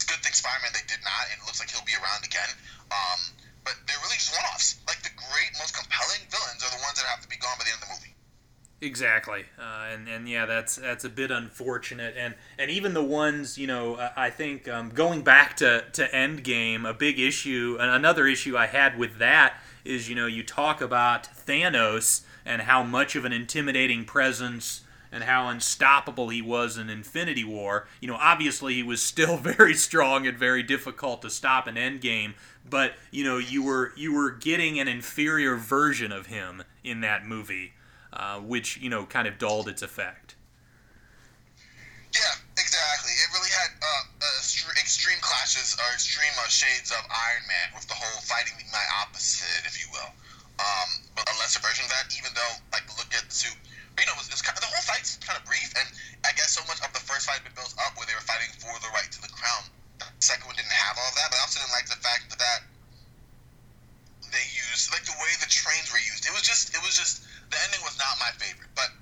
good thing Spider-Man they did not, and it looks like he'll be around again. Um, but they're really just one-offs. Like the great, most compelling villains are the ones that have to be gone by the end of the movie. Exactly, uh, and and yeah, that's that's a bit unfortunate, and and even the ones you know, I think um, going back to to Endgame, a big issue, another issue I had with that is you know you talk about Thanos and how much of an intimidating presence and how unstoppable he was in Infinity War. You know, obviously he was still very strong and very difficult to stop in Endgame, but you know you were you were getting an inferior version of him in that movie. Uh, which you know kind of dulled its effect. Yeah, exactly. It really had uh, uh, extreme clashes or extreme uh, shades of Iron Man with the whole fighting my opposite, if you will. Um, but a lesser version of that, even though like look at the suit, you know, it was, it was kind of, the whole fight's kind of brief, and I guess so much of the first fight had been built up where they were fighting for the right to the crown. The second one didn't have all of that, but I also didn't like the fact that they used like the way the trains were used. It was just, it was just the ending was not my favorite, but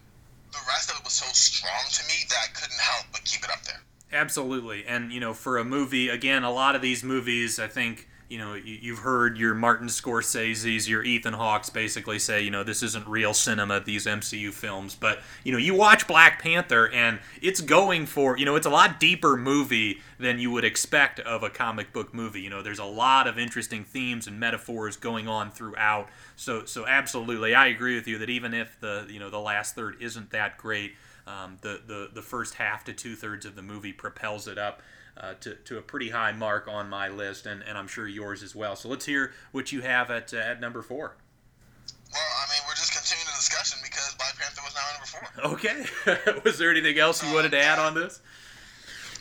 the rest of it was so so strong to me that I couldn't help but keep it up there. Absolutely, and you know, for a movie, again, a lot of these movies, I think you know, you've heard your Martin Scorsese's, your Ethan Hawke's basically say, you know, this isn't real cinema, these MCU films. But, you know, you watch Black Panther and it's going for, you know, it's a lot deeper movie than you would expect of a comic book movie. You know, there's a lot of interesting themes and metaphors going on throughout. So, so absolutely, I agree with you that even if the, you know, the last third isn't that great, um, the, the, the first half to two thirds of the movie propels it up uh, to, to a pretty high mark on my list, and, and I'm sure yours as well. So let's hear what you have at, uh, at number four. Well, I mean, we're just continuing the discussion because Black Panther was now number four. Okay. was there anything else you um, wanted to add on this?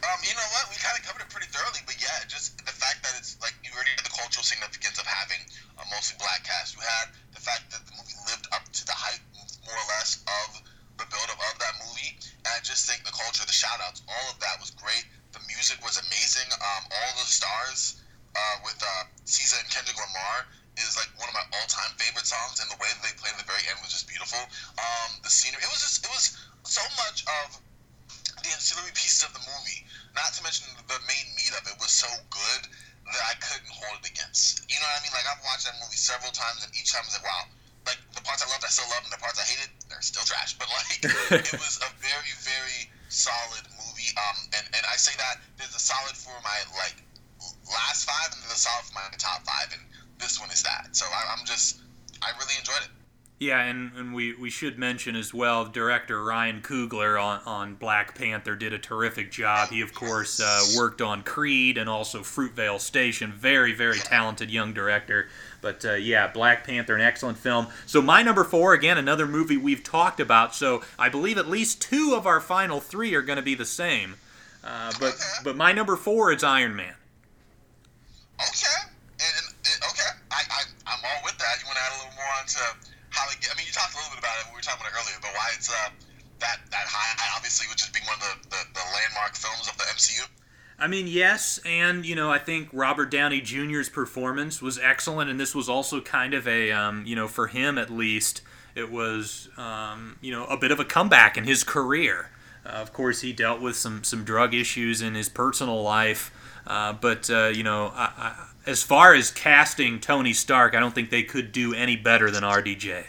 Um, you know what? We kind of covered it pretty thoroughly, but yeah, just the fact that it's like you already had the cultural significance of having a mostly black cast. You had the fact that the movie lived up to the hype, more or less, of the build-up of that movie. And I just think the culture, the shout-outs, all of that was great. The music was amazing. Um, all the stars uh, with uh, SZA and Kendrick Lamar is like one of my all-time favorite songs, and the way that they played at the very end was just beautiful. Um, the scenery, it was just, it was so much of the ancillary pieces of the movie. Not to mention the main meat of it was so good that I couldn't hold it against. You know what I mean? Like I've watched that movie several times, and each time I was like, wow. Like the parts I loved, I still love, and the parts I hated, they're still trash. But like, it was a very, very solid movie. Um, and, and I say that there's a solid for my like last five, and there's a solid for my top five, and this one is that. So I, I'm just, I really enjoyed it. Yeah, and, and we, we should mention as well, director Ryan Coogler on, on Black Panther did a terrific job. He, of course, uh, worked on Creed and also Fruitvale Station. Very, very talented young director. But uh, yeah, Black Panther, an excellent film. So my number four, again, another movie we've talked about. So I believe at least two of our final three are going to be the same. Uh, but but my number four is Iron Man. Okay, and, and, okay, I, I I'm all with that. You want to add a little more onto I mean, you talked a little bit about it. We were talking about it earlier, but why it's uh, that that high? Obviously, which is being one of the, the, the landmark films of the MCU. I mean, yes, and you know, I think Robert Downey Jr.'s performance was excellent, and this was also kind of a, um, you know, for him at least, it was, um, you know, a bit of a comeback in his career. Uh, of course, he dealt with some some drug issues in his personal life, uh, but uh, you know, I, I, as far as casting Tony Stark, I don't think they could do any better than RDJ.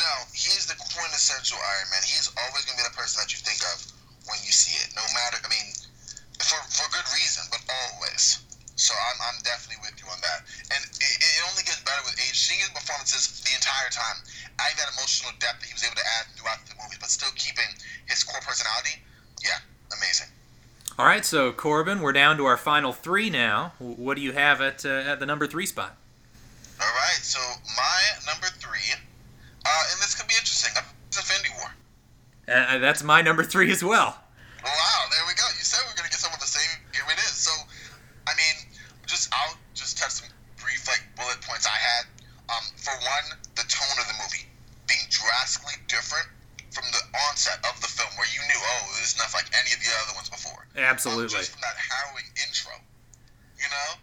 No, he's the quintessential Iron Man. He's always going to be the person that you think of when you see it. No matter, I mean, for, for good reason, but always. So I'm, I'm definitely with you on that. And it, it only gets better with age. Seeing his performances the entire time, adding that emotional depth that he was able to add throughout the movie, but still keeping his core personality, yeah, amazing. All right, so Corbin, we're down to our final three now. What do you have at uh, at the number three spot? All right, so my uh, and this could be interesting. Infinity War. Uh, that's my number three as well. Wow, there we go. You said we are gonna get some of the same. Here it is. So, I mean, just I'll just touch some brief like bullet points I had. Um, for one, the tone of the movie being drastically different from the onset of the film, where you knew, oh, it's not like any of the other ones before. Absolutely. Um, just from that harrowing intro, you know.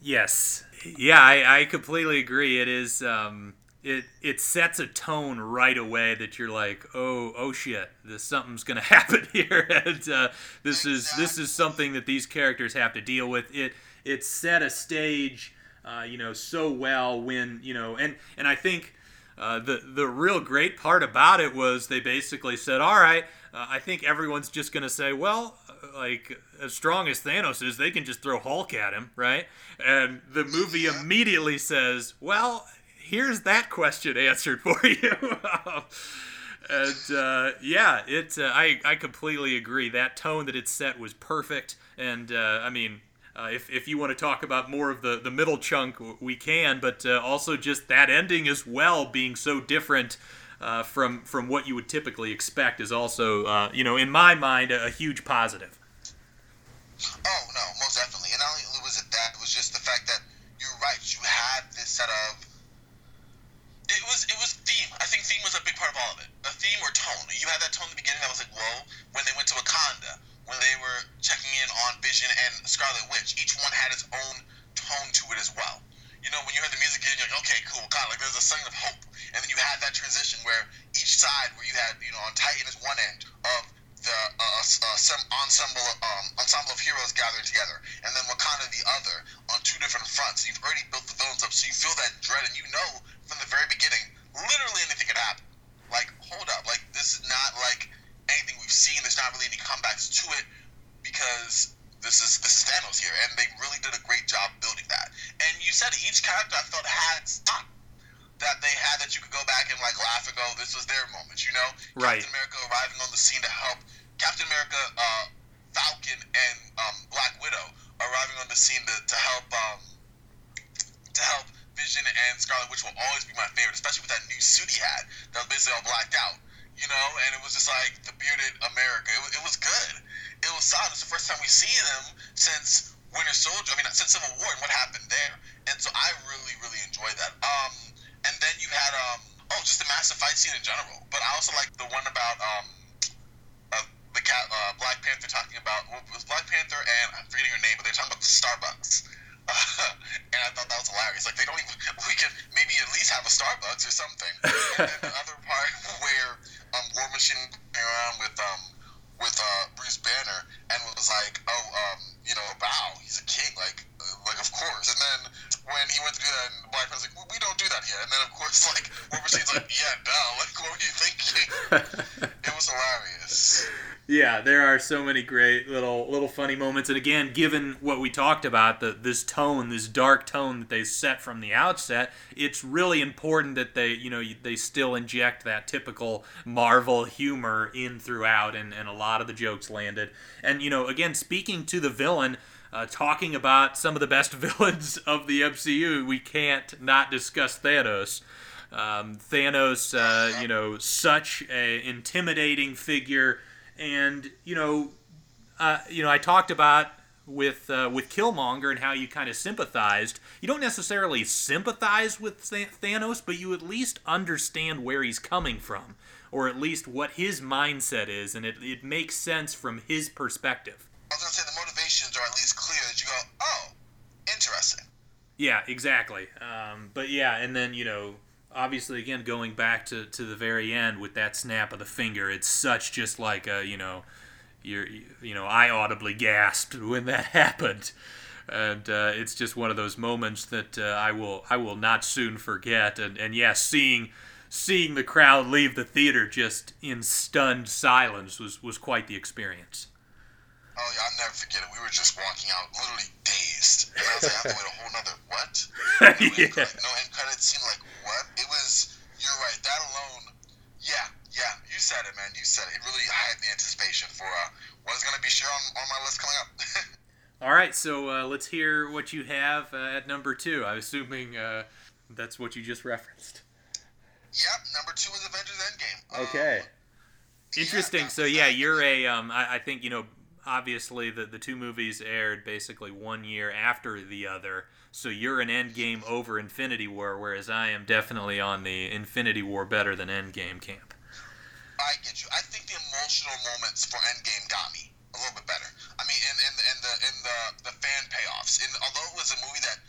Yes. Yeah, I, I completely agree. It is. Um, it it sets a tone right away that you're like, oh oh shit, this something's gonna happen here, and uh, this is this is something that these characters have to deal with. It it set a stage, uh, you know, so well when you know, and and I think. Uh, the the real great part about it was they basically said, "All right, uh, I think everyone's just gonna say, well, like as strong as Thanos is, they can just throw Hulk at him, right?" And the movie immediately says, "Well, here's that question answered for you. and uh, yeah, it. Uh, I I completely agree. That tone that it set was perfect. And uh, I mean, uh, if if you want to talk about more of the the middle chunk, we can. But uh, also just that ending as well, being so different. Uh, from from what you would typically expect is also, you know, in my mind, a, a huge positive. Oh no, most definitely. And not only was it that, it was just the fact that you're right. You had this set of it was it was theme. I think theme was a big part of all of it. A theme or tone. You had that tone in the beginning that was like, whoa. When they went to Wakanda, when they were checking in on Vision and Scarlet Witch, each one had its own tone to it as well. you know, when you heard the music, you're like, okay, cool, God, like there's a sign of hope. And then you had that transition where each side, where you had, you know, on Titan is one end of the uh, uh, some ensemble um, ensemble of heroes gathering together, and then Wakanda the other on two different fronts. You've already built the villains up, so you feel that dread, and you know from the very beginning, literally anything could happen. Like, hold up, like this is not like anything we've seen. There's not really any comebacks to it because this is this is Thanos here, and they really did a great job building that. And you said each character I felt had that they had that you could go back and like laugh and go, this was their moment, you know? Right. Captain America arriving on the scene to help Captain America, uh, Falcon, and um, Black Widow arriving on the scene to, to help um, to help Vision and Scarlet Witch will always be my favorite, especially with that new suit he had that was basically all blacked out, you know? And it was just like the bearded America. It was, it was good. It was solid. It's the first time we've seen him since Winter Soldier. I mean, since Civil War and what happened there. And so I really, really enjoyed that. Um, and then you had um, oh, just the massive fight scene in general. But I also like the one about um, uh, the cat, uh, Black Panther talking about well, was Black Panther and I'm forgetting her name, but they're talking about the Starbucks. and I thought that was hilarious. Like they don't even we could maybe at least have a Starbucks or something. and then the other part where um, War Machine came around with um with uh, Bruce Banner and was like, oh um you know wow he's a king like like of course. And then when he went to do that, and Black Panther's like we don't do that here. And then of course like War Machine's like yeah duh like what were you thinking? it was hilarious. Yeah, there are so many great little little funny moments, and again, given what we talked about, the this tone, this dark tone that they set from the outset, it's really important that they, you know, they still inject that typical Marvel humor in throughout, and and a lot of the jokes landed. And you know, again, speaking to the villain. Uh, talking about some of the best villains of the MCU, we can't not discuss Thanos. Um, Thanos, uh, you know, such a intimidating figure and you know, uh, you know, I talked about with uh, with Killmonger and how you kind of sympathized. You don't necessarily sympathize with Thanos, but you at least understand where he's coming from, or at least what his mindset is, and it, it makes sense from his perspective. I was gonna say the motivations are at least clear that you go, oh, interesting. Yeah, exactly. Um, but yeah, and then you know, obviously again going back to, to the very end with that snap of the finger it's such just like a you know you're you know i audibly gasped when that happened and uh, it's just one of those moments that uh, i will i will not soon forget and and yes yeah, seeing seeing the crowd leave the theater just in stunned silence was was quite the experience Oh yeah, I'll never forget it. We were just walking out, literally dazed, and I was like, I have to wait a whole nother what? yeah. No end credits scene, like what? It was. You're right. That alone. Yeah, yeah. You said it, man. You said it. It really had the anticipation for uh, what is going to be sure on, on my list coming up. All right, so uh, let's hear what you have uh, at number two. I'm assuming uh, that's what you just referenced. Yep, number two is Avengers Endgame. Okay. Um, Interesting. Yeah, so yeah, you're a. Um, I, I think you know obviously the, the two movies aired basically one year after the other so you're an endgame over infinity war whereas i am definitely on the infinity war better than endgame camp. I get you. I think the emotional moments for endgame got me a little bit better. I mean in, in, in the in the, the fan payoffs. In, although it was a movie that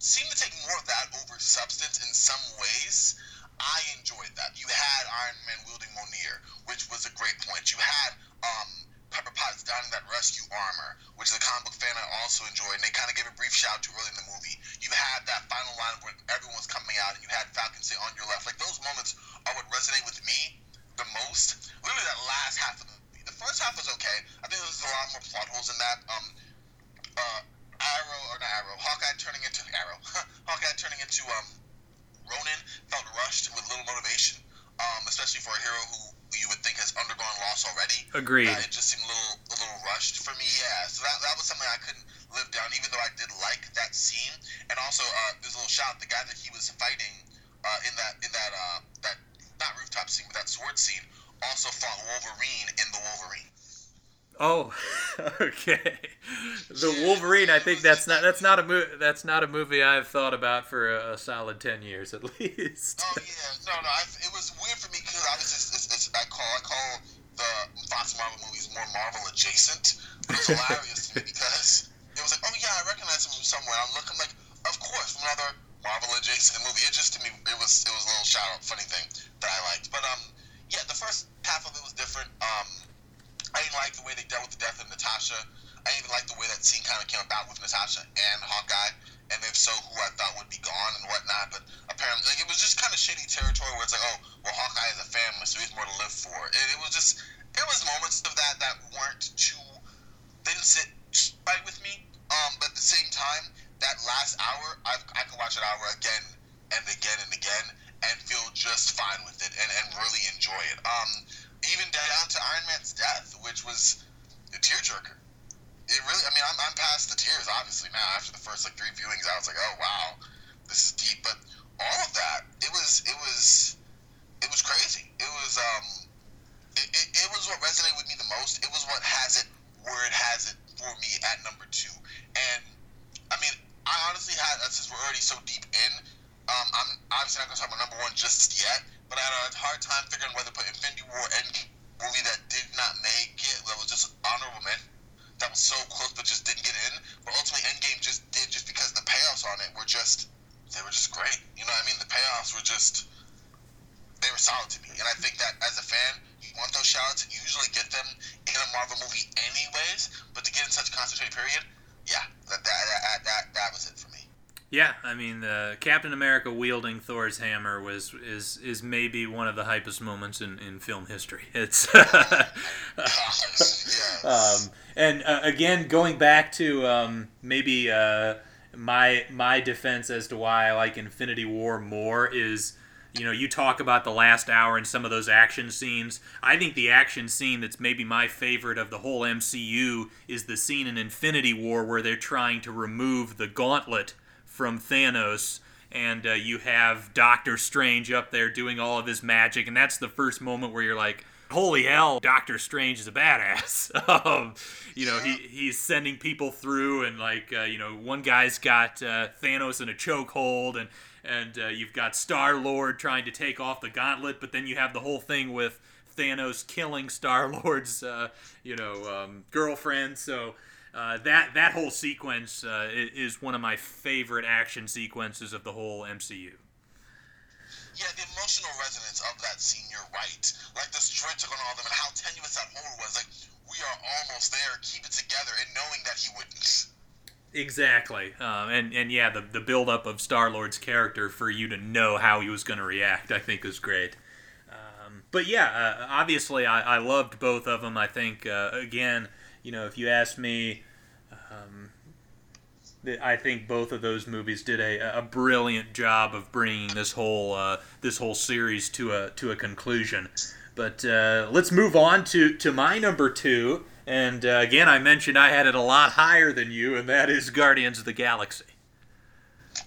seemed to take more of that over substance in some ways i enjoyed that. You had iron man wielding Mjolnir which was a great point. You had um Pepper Potts donning that rescue armor, which is a comic book fan I also enjoyed, and they kind of gave a brief shout to early in the movie. You had that final line where everyone was coming out, and you had Falcon say on your left. Like those moments are what resonate with me the most. Literally, that last half of the movie. The first half was okay. I think there was a lot more plot holes in that. Um, uh, Arrow or not Arrow, Hawkeye turning into Arrow, Hawkeye turning into um, Ronin felt rushed with little motivation, um, especially for a hero who you would think has undergone loss already. Agreed. Uh, it just seemed a little a little rushed for me. Yeah, so that, that was something I couldn't live down, even though I did like that scene. And also, uh, there's a little shot. The guy that he was fighting uh, in that in that uh, that not rooftop scene, but that sword scene, also fought Wolverine in the Wolverine. Oh, okay. The Wolverine. I think that's not that's not a movie. that's not a movie I've thought about for a, a solid ten years at least. Oh yeah, no, no. I, it was weird for me because I was just it's, it's, I call I call the Fox Marvel movies more Marvel adjacent. It's hilarious to me because it was like, oh yeah, I recognize him from somewhere. I'm looking like, of course, another Marvel adjacent movie. It just to me, it was it was a little shout out funny thing that I liked. But um, yeah, the first half of it was different. Um I didn't like the way they dealt with the death of Natasha. I didn't even like the way that scene kind of came about with Natasha and Hawkeye, and if so, who I thought would be gone and whatnot. But apparently, like, it was just kind of shitty territory where it's like, oh, well, Hawkeye is a family, so he's more to live for. And it was just, it was moments of that that weren't too, didn't sit right with me. Um, but at the same time, that last hour, I, I could watch that hour again and again and again and feel just fine with it and, and really enjoy it. Um, even down to Iron Man's death, which was a tearjerker. It really, I mean, I'm, I'm past the tears, obviously, now. After the first, like, three viewings, I was like, oh, wow, this is deep. But all of that, it was, it was, it was crazy. It was, um, it, it, it was what resonated with me the most. It was what has it where it for me at number two. And, I mean, I honestly had, since we're already so deep in, um, I'm obviously not going to talk about number one just yet, but I had a hard time figuring whether to put Infinity War and movie that did not make it, that was just honorable mention that was so close but just didn't get in. But ultimately, Endgame just did just because the payoffs on it were just they were just great. You know what I mean? The payoffs were just they were solid to me, and I think that as a fan, you want those shoutouts and you usually get them in a Marvel movie anyways. But to get in such a concentrated period, yeah, that that that, that, that was it for me. Yeah, I mean, uh, Captain America wielding Thor's hammer was is is maybe one of the hypest moments in, in film history. It's um, and uh, again going back to um, maybe uh, my my defense as to why I like Infinity War more is you know you talk about the last hour and some of those action scenes. I think the action scene that's maybe my favorite of the whole MCU is the scene in Infinity War where they're trying to remove the gauntlet from Thanos and uh, you have Doctor Strange up there doing all of his magic, and that's the first moment where you're like, "Holy hell, Doctor Strange is a badass!" um, you know, he he's sending people through, and like, uh, you know, one guy's got uh, Thanos in a chokehold, and and uh, you've got Star Lord trying to take off the gauntlet, but then you have the whole thing with Thanos killing Star Lord's, uh, you know, um, girlfriend. So uh, that that whole sequence uh, is one of my favorite action sequences of the whole MCU. Yeah, the emotional resonance of that scene, you're right. Like the stretch on all of them and how tenuous that hold was. Like, we are almost there, keep it together, and knowing that he wouldn't. Exactly. Um, and, and yeah, the, the build up of Star Lord's character for you to know how he was going to react, I think, was great. Um, but yeah, uh, obviously, I, I loved both of them. I think, uh, again, you know, if you ask me, um, I think both of those movies did a, a brilliant job of bringing this whole uh, this whole series to a to a conclusion. But uh, let's move on to, to my number two. And uh, again, I mentioned I had it a lot higher than you, and that is Guardians of the Galaxy.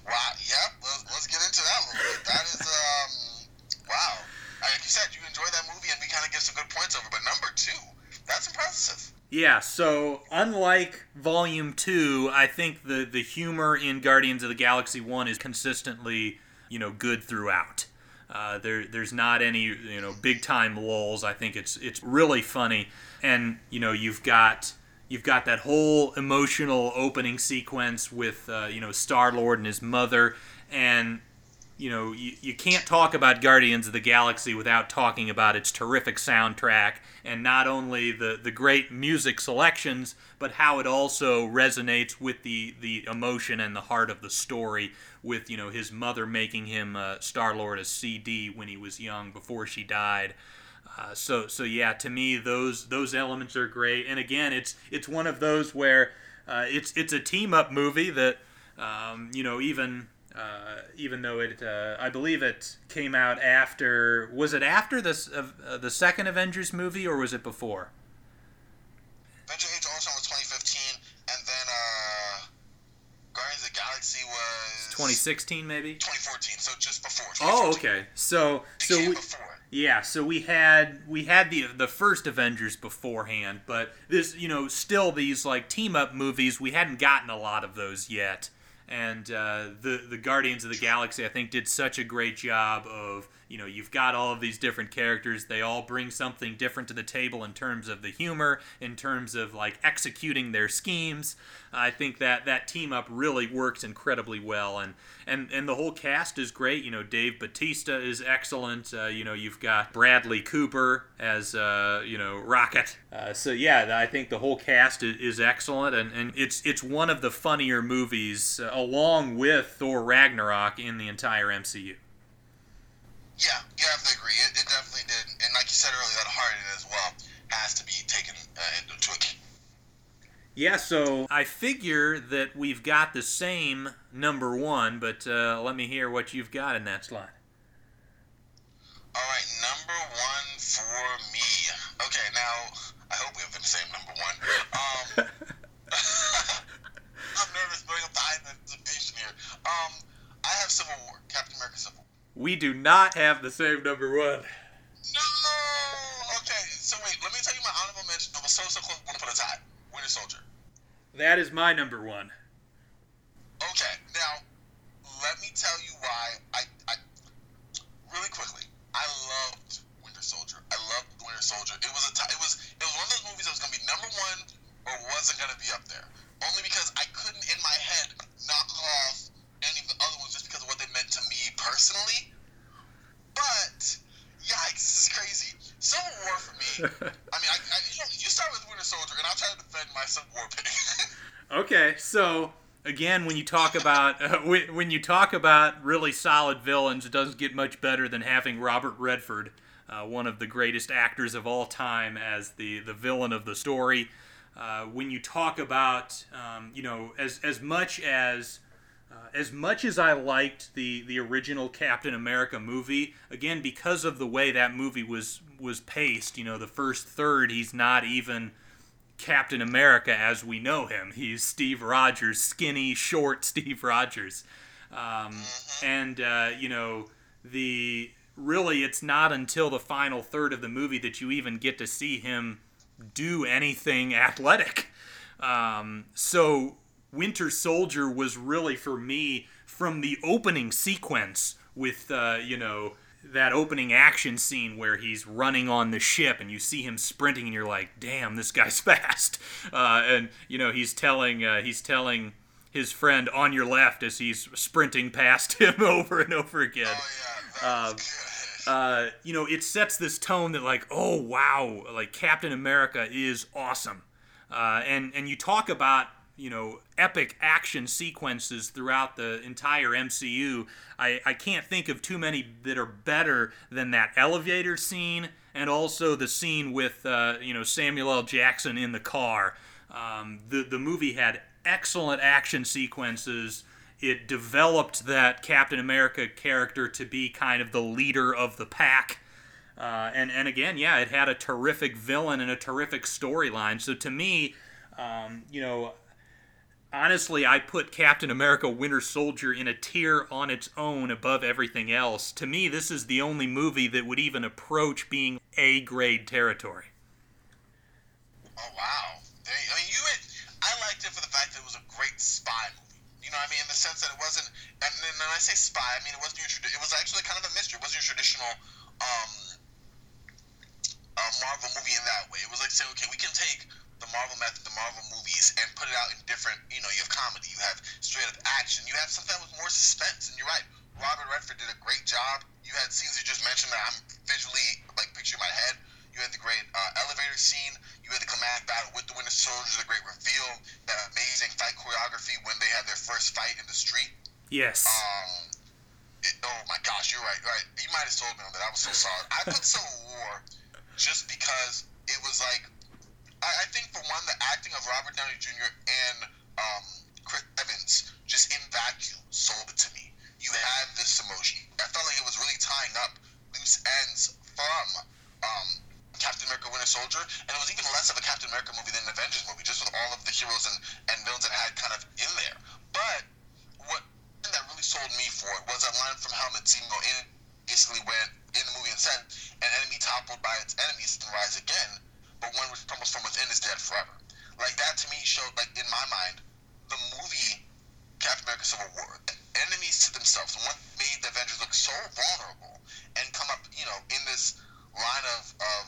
Wow, yep, let's, let's get into that a little bit. That is, um, wow. Like you said, you enjoyed that movie, and we kind of get some good points over. But number two, that's impressive. Yeah, so unlike Volume 2, I think the, the humor in Guardians of the Galaxy 1 is consistently, you know, good throughout. Uh, there, there's not any, you know, big time lulls. I think it's it's really funny, and you know, you've got you've got that whole emotional opening sequence with uh, you know Star Lord and his mother, and you know, you, you can't talk about Guardians of the Galaxy without talking about its terrific soundtrack and not only the, the great music selections, but how it also resonates with the, the emotion and the heart of the story with, you know, his mother making him uh, Star-Lord a CD when he was young before she died. Uh, so so yeah, to me those those elements are great. And again, it's it's one of those where uh, it's it's a team up movie that um, you know even uh, even though it, uh, I believe it came out after. Was it after this uh, the second Avengers movie, or was it before? Avengers Age of Ultron was 2015, and then uh, Guardians of the Galaxy was 2016, maybe 2014. So just before. Oh, okay. So so we, yeah, so we had we had the the first Avengers beforehand, but this you know still these like team up movies we hadn't gotten a lot of those yet and uh, the the Guardians of the Galaxy I think did such a great job of you know, you've got all of these different characters. They all bring something different to the table in terms of the humor, in terms of like executing their schemes. I think that that team up really works incredibly well, and and and the whole cast is great. You know, Dave Batista is excellent. Uh, you know, you've got Bradley Cooper as uh, you know Rocket. Uh, so yeah, I think the whole cast is, is, excellent, and, and it's it's one of the funnier movies, uh, along with Thor Ragnarok, in the entire MCU. Yeah, you have to agree. It, it definitely did, and like you said earlier, that it as well has to be taken uh, into account. Yeah, so I figure that we've got the same number one, but uh, let me hear what you've got in that slot. All right, number one for me. Okay, now I hope we have the same number one. Um, I'm nervous going up the anticipation here. Um, I have Civil War, Captain America Civil War. We do not have the same number one. No. Okay, so wait, let me tell you my honorable mention. I was so so close to put a tie. Winter Soldier. That is my number one. Okay, now let me tell you why I, I really quickly. I loved Winter Soldier. I loved Winter Soldier. It was a t- it was it was one of those movies that was gonna be number one or wasn't gonna be up there. Only because I couldn't in my head knock off any of the other ones just because of what they meant to me personally. But yikes, this is crazy. Civil War for me. I mean, I, I you, know, you start with Winter Soldier, and I'll try to defend my Civil War pick. So again, when you talk about uh, when you talk about really solid villains, it doesn't get much better than having Robert Redford, uh, one of the greatest actors of all time, as the the villain of the story. Uh, when you talk about, um, you know, as as much as uh, as much as I liked the the original Captain America movie, again because of the way that movie was was paced, you know, the first third he's not even Captain America as we know him. He's Steve Rogers, skinny, short Steve Rogers. Um, and, uh, you know, the really, it's not until the final third of the movie that you even get to see him do anything athletic. Um, so, Winter Soldier was really for me from the opening sequence with, uh, you know, that opening action scene where he's running on the ship and you see him sprinting and you're like, damn, this guy's fast. Uh, and you know he's telling uh, he's telling his friend on your left as he's sprinting past him over and over again. Oh, yeah, uh, you know, it sets this tone that like, oh wow, like Captain America is awesome. Uh, and and you talk about you know epic action sequences throughout the entire MCU. I, I can't think of too many that are better than that elevator scene and also the scene with uh, you know Samuel L. Jackson in the car. Um, the the movie had excellent action sequences. It developed that Captain America character to be kind of the leader of the pack. Uh, and, and again, yeah, it had a terrific villain and a terrific storyline. So to me, um, you know, honestly, I put Captain America Winter Soldier in a tier on its own above everything else. To me, this is the only movie that would even approach being A grade territory. Oh, wow. I mean, you had, I liked it for the fact that it was a great spy movie. You know what I mean? In the sense that it wasn't, and when I say spy, I mean it wasn't your, it was actually kind of a mystery. It wasn't your traditional um, uh, Marvel movie in that way. It was like saying, okay, we can take the Marvel method, the Marvel movies, and put it out in different. You know, you have comedy, you have straight up action, you have something with more suspense. And you're right, Robert Redford did a great job. You had scenes you just mentioned that I'm visually like picturing in my head. You had the great uh, elevator scene. You had the climatic battle with the Winter Soldier, the great reveal, that amazing fight choreography when they had their first fight in the street. Yes. Um. It, oh my gosh, you're right. Right. You might have told me on that. I was so sorry. I put Civil War just because it was like I, I think for one, the acting of Robert Downey Jr. and um, Chris Evans just in vacuum sold it to me. You had this emotion. I felt like it was really tying up loose ends from um, Captain America: Winter Soldier, and it was even less of a Captain America movie than an Avengers movie, just with all of the heroes and, and villains that had kind of in there. But what that really sold me for was that line from Helmut Zemo in basically went in the movie and said, "An enemy toppled by its enemies can rise again." but one was almost from within is dead forever. Like that to me showed, like in my mind, the movie Captain America: Civil War. Enemies to themselves, one made the Avengers look so vulnerable and come up, you know, in this line of, of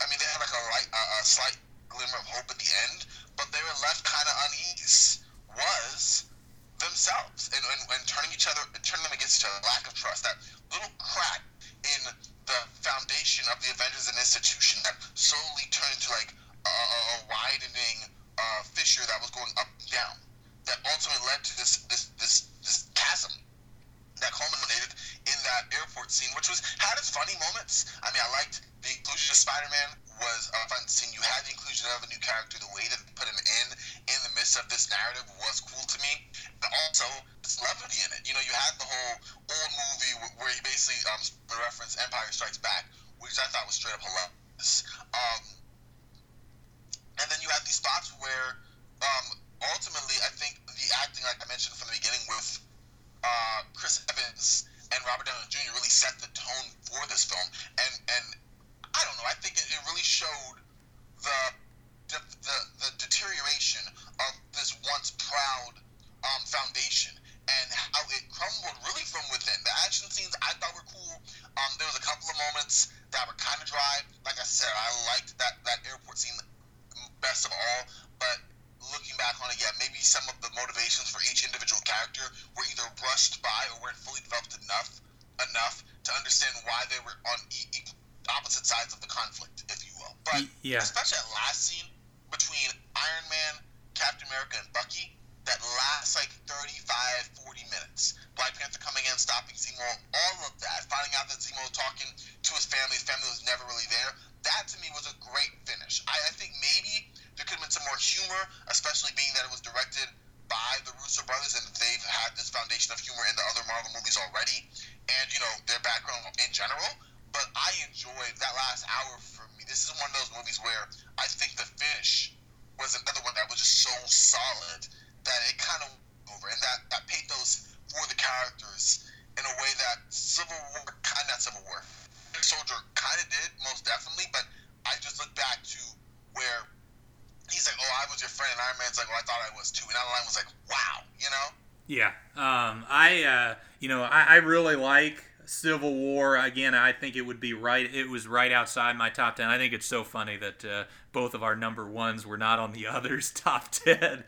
I mean, they had like a, light, a, a slight glimmer of hope at the end, but they were left kind of uneasy. Was themselves and, and, and turning each other, turning them against each other, lack of trust, that little crack in the foundation of the Avengers an institution that slowly turned into like a, a widening uh, fissure that was going up and down, that ultimately led to this this this this chasm that culminated in that airport scene, which was had its funny moments. I mean, I liked the inclusion of Spider-Man was a fun scene. You had the inclusion of a new character. The way that they put him in in the midst of this narrative was cool to me. But also, it's levity in it. You know, you had the whole old movie where he basically um reference Empire Strikes Back, which I thought was straight up hilarious. Um, and then you have these spots where um, ultimately, I think the acting, like I mentioned from the beginning, with uh, Chris Evans and Robert Downey Jr. really set the tone for this film. And and I don't know, I think it, it really showed the, the the, deterioration of this once proud um, foundation and how it crumbled really from within. The action scenes I thought were cool. Um, there was a couple of moments that were kind of dry. Like I said, I liked that that airport scene best of all, but looking back on it, yeah, maybe some of the motivations for each individual character were either brushed by or weren't fully developed enough enough to understand why they were on e- opposite sides of the conflict, if you will. But yeah. especially that last scene between Iron Man, Captain America, and Bucky, that lasts like 35, 40 minutes. Black Panther coming in, stopping Zemo, all of that, finding out that Zemo was talking to his family, his family was never really there. That to me was a great finish. I, I think maybe there could have been some more humor, especially being that it was directed by the Russo brothers and they've had this foundation of humor in the other Marvel movies already, and you know their background in general. But I enjoyed that last hour for me. This is one of those movies where I think the finish was another one that was just so solid that it kind of over and that that pathos for the characters in a way that Civil War kind of Civil War, Soldier kind of did most definitely. But I just look back to where he's like, "Oh, I was your friend," and Iron Man's like, "Oh, I thought I was too," and that line was like, "Wow," you know? Yeah. Um, I, uh, you know, I, I really like Civil War. Again, I think it would be right. It was right outside my top ten. I think it's so funny that uh, both of our number ones were not on the others' top ten.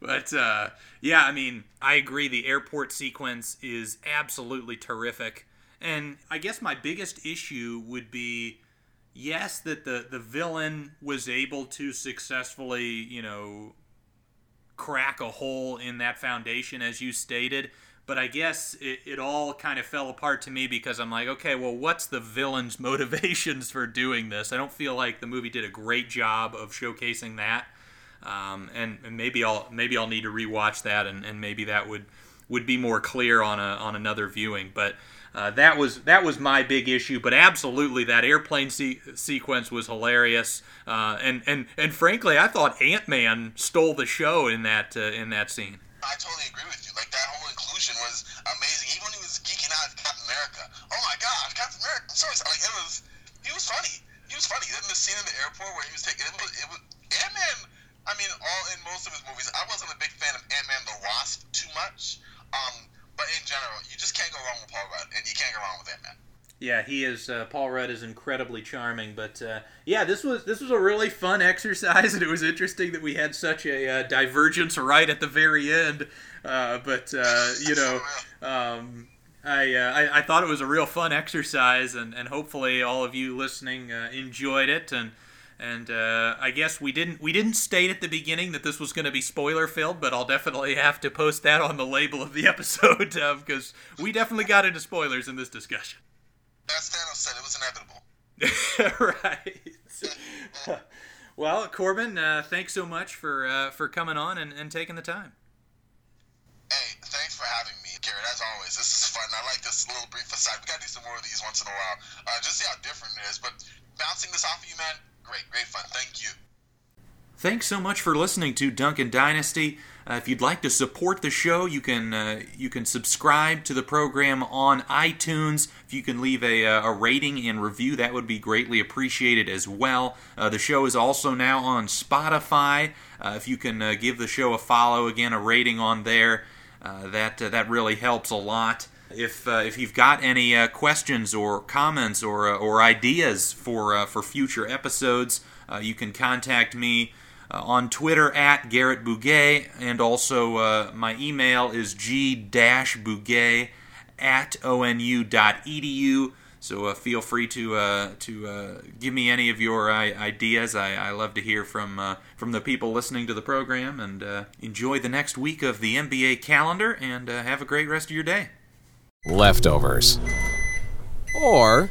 But uh, yeah, I mean, I agree. The airport sequence is absolutely terrific. And I guess my biggest issue would be yes, that the, the villain was able to successfully, you know, crack a hole in that foundation, as you stated. But I guess it, it all kind of fell apart to me because I'm like, okay, well, what's the villain's motivations for doing this? I don't feel like the movie did a great job of showcasing that. Um, and, and maybe I'll maybe I'll need to rewatch that, and, and maybe that would would be more clear on a on another viewing. But uh, that was that was my big issue. But absolutely, that airplane se- sequence was hilarious. Uh, and and and frankly, I thought Ant Man stole the show in that uh, in that scene. I totally agree with you. Like that whole inclusion was amazing. Even when he was geeking out at Captain America. Oh my gosh, Captain America! I'm so excited. Like it was, he was funny. He was funny. Then the scene in the airport where he was taking it was, it was Ant Man. I mean, all in most of his movies, I wasn't a big fan of Ant Man the Wasp too much. Um, but in general, you just can't go wrong with Paul Rudd, and you can't go wrong with Ant Man. Yeah, he is. Uh, Paul Rudd is incredibly charming, but uh, yeah, this was this was a really fun exercise, and it was interesting that we had such a uh, divergence right at the very end. Uh, but uh, you know, um, I, uh, I, I thought it was a real fun exercise, and, and hopefully all of you listening enjoyed it. And and I guess we didn't we didn't state at the beginning that this was going to be spoiler filled, but I'll definitely have to post that on the label of the episode because uh, we definitely got into spoilers in this discussion. As Thanos said, it was inevitable. right. well, Corbin, uh, thanks so much for uh, for coming on and, and taking the time. Hey, thanks for having me, Garrett. As always, this is fun. I like this little brief aside. We gotta do some more of these once in a while, uh, just see how different it is. But bouncing this off of you, man, great, great fun. Thank you. Thanks so much for listening to Duncan Dynasty. Uh, if you'd like to support the show, you can uh, you can subscribe to the program on iTunes. If you can leave a, uh, a rating and review, that would be greatly appreciated as well. Uh, the show is also now on Spotify. Uh, if you can uh, give the show a follow, again a rating on there, that that really helps a lot. If if you've got any questions or comments or or ideas for for future episodes. You can contact me uh, on Twitter at Garrett Bouguet, and also uh, my email is g-bouguet at onu.edu. So uh, feel free to uh, to uh, give me any of your uh, ideas. I, I love to hear from uh, from the people listening to the program. And uh, enjoy the next week of the NBA calendar. And uh, have a great rest of your day. Leftovers. Or